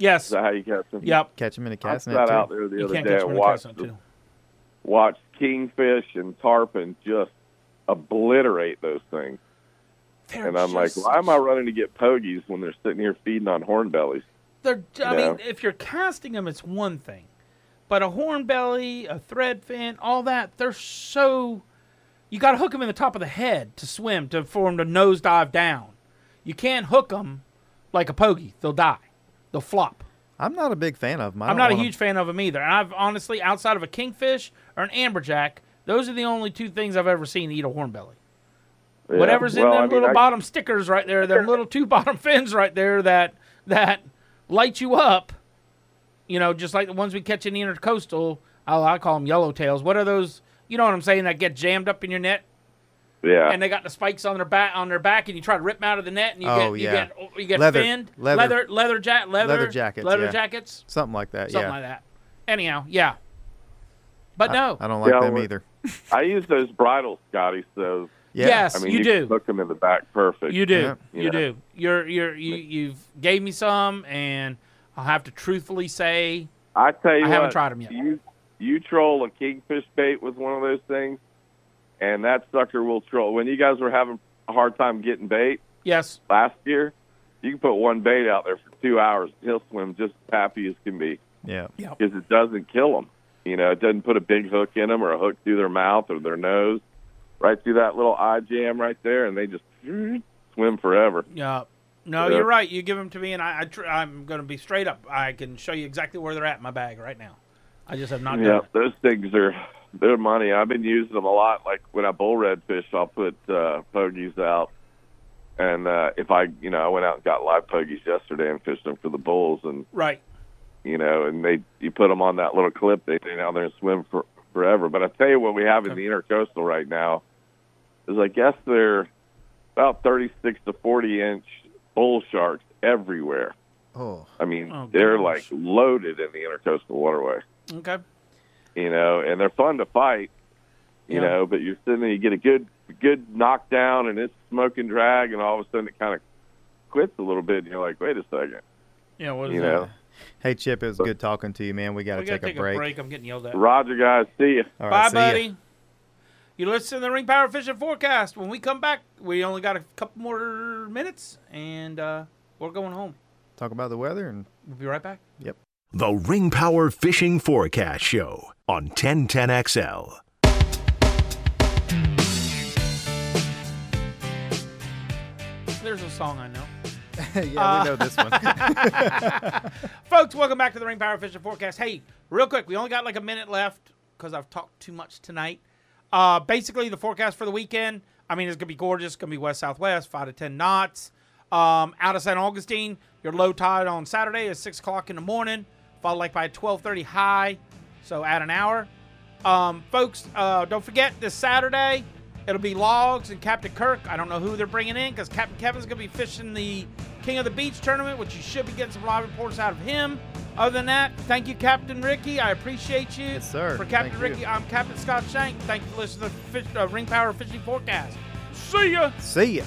[SPEAKER 7] Yes. Is
[SPEAKER 5] Yes.
[SPEAKER 7] that how you catch them?
[SPEAKER 5] Yep.
[SPEAKER 6] Catch them in a
[SPEAKER 7] I
[SPEAKER 6] cast
[SPEAKER 7] sat
[SPEAKER 6] net too.
[SPEAKER 7] out there the
[SPEAKER 5] You
[SPEAKER 7] other day
[SPEAKER 5] catch
[SPEAKER 7] and
[SPEAKER 5] one
[SPEAKER 7] watched
[SPEAKER 5] cast
[SPEAKER 7] the- watched kingfish and tarpon just obliterate those things.
[SPEAKER 5] They're
[SPEAKER 7] And I'm like, why am I running to get pogies when they're sitting here feeding on hornbellies?
[SPEAKER 5] They're, I
[SPEAKER 7] Yeah.
[SPEAKER 5] mean, if you're casting them, it's one thing, but a hornbelly, a thread fin, all that, they're so. You got to hook them in the top of the head to swim to for them to nosedive down. You can't hook them like a pogie; they'll die, they'll flop.
[SPEAKER 6] I'm not a big fan of them. I
[SPEAKER 5] I'm
[SPEAKER 6] don't
[SPEAKER 5] a
[SPEAKER 6] want 'em-
[SPEAKER 5] huge fan of them either. And I've honestly, outside of a kingfish or an amberjack, those are the only two things I've ever seen eat a hornbelly.
[SPEAKER 7] Yeah.
[SPEAKER 5] Whatever's in them
[SPEAKER 7] I mean,
[SPEAKER 5] little
[SPEAKER 7] I-
[SPEAKER 5] bottom stickers right there, them little two bottom fins right there that that light you up. You know, just like the ones we catch in the intercoastal. I, I call them yellowtails. What are those? You know what I'm saying? That get jammed up in your net,
[SPEAKER 7] Yeah.
[SPEAKER 5] and they got the spikes on their back on their back, and you try to rip them out of the net, and you
[SPEAKER 6] Oh,
[SPEAKER 5] get you get you get
[SPEAKER 6] Leather-
[SPEAKER 5] finned
[SPEAKER 6] leather-
[SPEAKER 5] leather leather jack leather,
[SPEAKER 6] leather jackets,
[SPEAKER 5] leather
[SPEAKER 6] yeah.
[SPEAKER 5] jackets
[SPEAKER 6] something like that.
[SPEAKER 5] something
[SPEAKER 6] yeah.
[SPEAKER 5] like that. Anyhow, yeah. But
[SPEAKER 6] I-
[SPEAKER 5] no,
[SPEAKER 6] I, don't like
[SPEAKER 7] Yeah,
[SPEAKER 6] them either.
[SPEAKER 7] I use those bridles, Scotty. so
[SPEAKER 6] Yeah.
[SPEAKER 5] yes,
[SPEAKER 7] I mean,
[SPEAKER 5] you,
[SPEAKER 7] you,
[SPEAKER 5] do.
[SPEAKER 7] can hook them in the back perfect.
[SPEAKER 5] You do.
[SPEAKER 6] Yeah.
[SPEAKER 5] You
[SPEAKER 7] Yeah.
[SPEAKER 5] do. You're you're you you've gave me some, and I'll have to truthfully say
[SPEAKER 7] I tell you
[SPEAKER 5] I
[SPEAKER 7] what,
[SPEAKER 5] haven't tried 'em yet.
[SPEAKER 7] You you troll a kingfish bait with one of those things, and that sucker will troll. When you guys were having a hard time getting bait
[SPEAKER 5] yes.
[SPEAKER 7] last year, you can put one bait out there for two hours. He'll swim just as happy as can be
[SPEAKER 6] Yeah.
[SPEAKER 7] because it doesn't kill them. You know, it doesn't put a big hook in them or a hook through their mouth or their nose, right through that little eye jam right there, and they just swim forever.
[SPEAKER 5] Yeah. No,
[SPEAKER 7] Yeah.
[SPEAKER 5] you're right. You give them to me, and I, I tr- I'm going to be straight up. I can show you exactly where they're at in my bag right now. I just have not
[SPEAKER 7] Yeah,
[SPEAKER 5] done it.
[SPEAKER 7] those things are they're money. I've been using them a lot. Like when I bull redfish, I'll put uh, pogies out, and uh, if I, you know, I went out and got live pogies yesterday and fished them for the bulls, and
[SPEAKER 5] Right.
[SPEAKER 7] you know, and they you put them on that little clip, they stay down there and swim for forever. But I tell you what, we have in the intercoastal right now is I guess they're about 36 to 40 inch bull sharks everywhere.
[SPEAKER 6] Oh,
[SPEAKER 7] I mean,
[SPEAKER 5] Oh,
[SPEAKER 7] they're
[SPEAKER 5] gosh.
[SPEAKER 7] like loaded in the intercoastal waterway.
[SPEAKER 5] Okay.
[SPEAKER 7] You know, and they're fun to fight. You
[SPEAKER 5] Yeah.
[SPEAKER 7] know, but you're sitting there, you get a good good knockdown, and it's smoke and drag, and all of a sudden it kind of quits a little bit, and you're like, wait a second.
[SPEAKER 5] Yeah. What is
[SPEAKER 7] You
[SPEAKER 5] that?
[SPEAKER 7] know,
[SPEAKER 6] hey Chip, it was good talking to you, man. We got to take,
[SPEAKER 5] take
[SPEAKER 6] a break.
[SPEAKER 5] I'm getting yelled at.
[SPEAKER 7] Roger, guys, see you.
[SPEAKER 6] All
[SPEAKER 5] Bye,
[SPEAKER 6] right, see ya.
[SPEAKER 5] Buddy. You listen to the Ring Power Fishing Forecast. When we come back, we only got a couple more minutes, and uh, we're going home.
[SPEAKER 6] Talk about the weather and
[SPEAKER 5] We'll be right back.
[SPEAKER 6] yep.
[SPEAKER 3] The Ring Power Fishing Forecast Show on 1010XL.
[SPEAKER 5] There's a song I know.
[SPEAKER 6] yeah, we know this one.
[SPEAKER 5] Folks, welcome back to the Ring Power Fishing Forecast. Hey, real quick, we only got like a minute left because I've talked too much tonight. Uh, basically, the forecast for the weekend, I mean, it's to be gorgeous. To be west southwest, 5 to 10 knots. Um, out of St. Augustine, your low tide on Saturday is 6 o'clock in the morning, followed like by 12.30 high, so add an hour. Um, folks, uh, don't forget this Saturday, it'll be Logs and Captain Kirk. I don't know who they're bringing in because Captain Kevin's going to be fishing the King of the Beach tournament, which you should be getting some live reports out of him. Other than that, thank you, Captain Ricky. I appreciate you.
[SPEAKER 6] Yes, sir.
[SPEAKER 5] For Captain
[SPEAKER 6] Thank you.
[SPEAKER 5] Ricky, I'm Captain Scott Shank. Thank you for listening to the fish, uh, Ring Power Fishing Forecast. See ya.
[SPEAKER 6] See ya.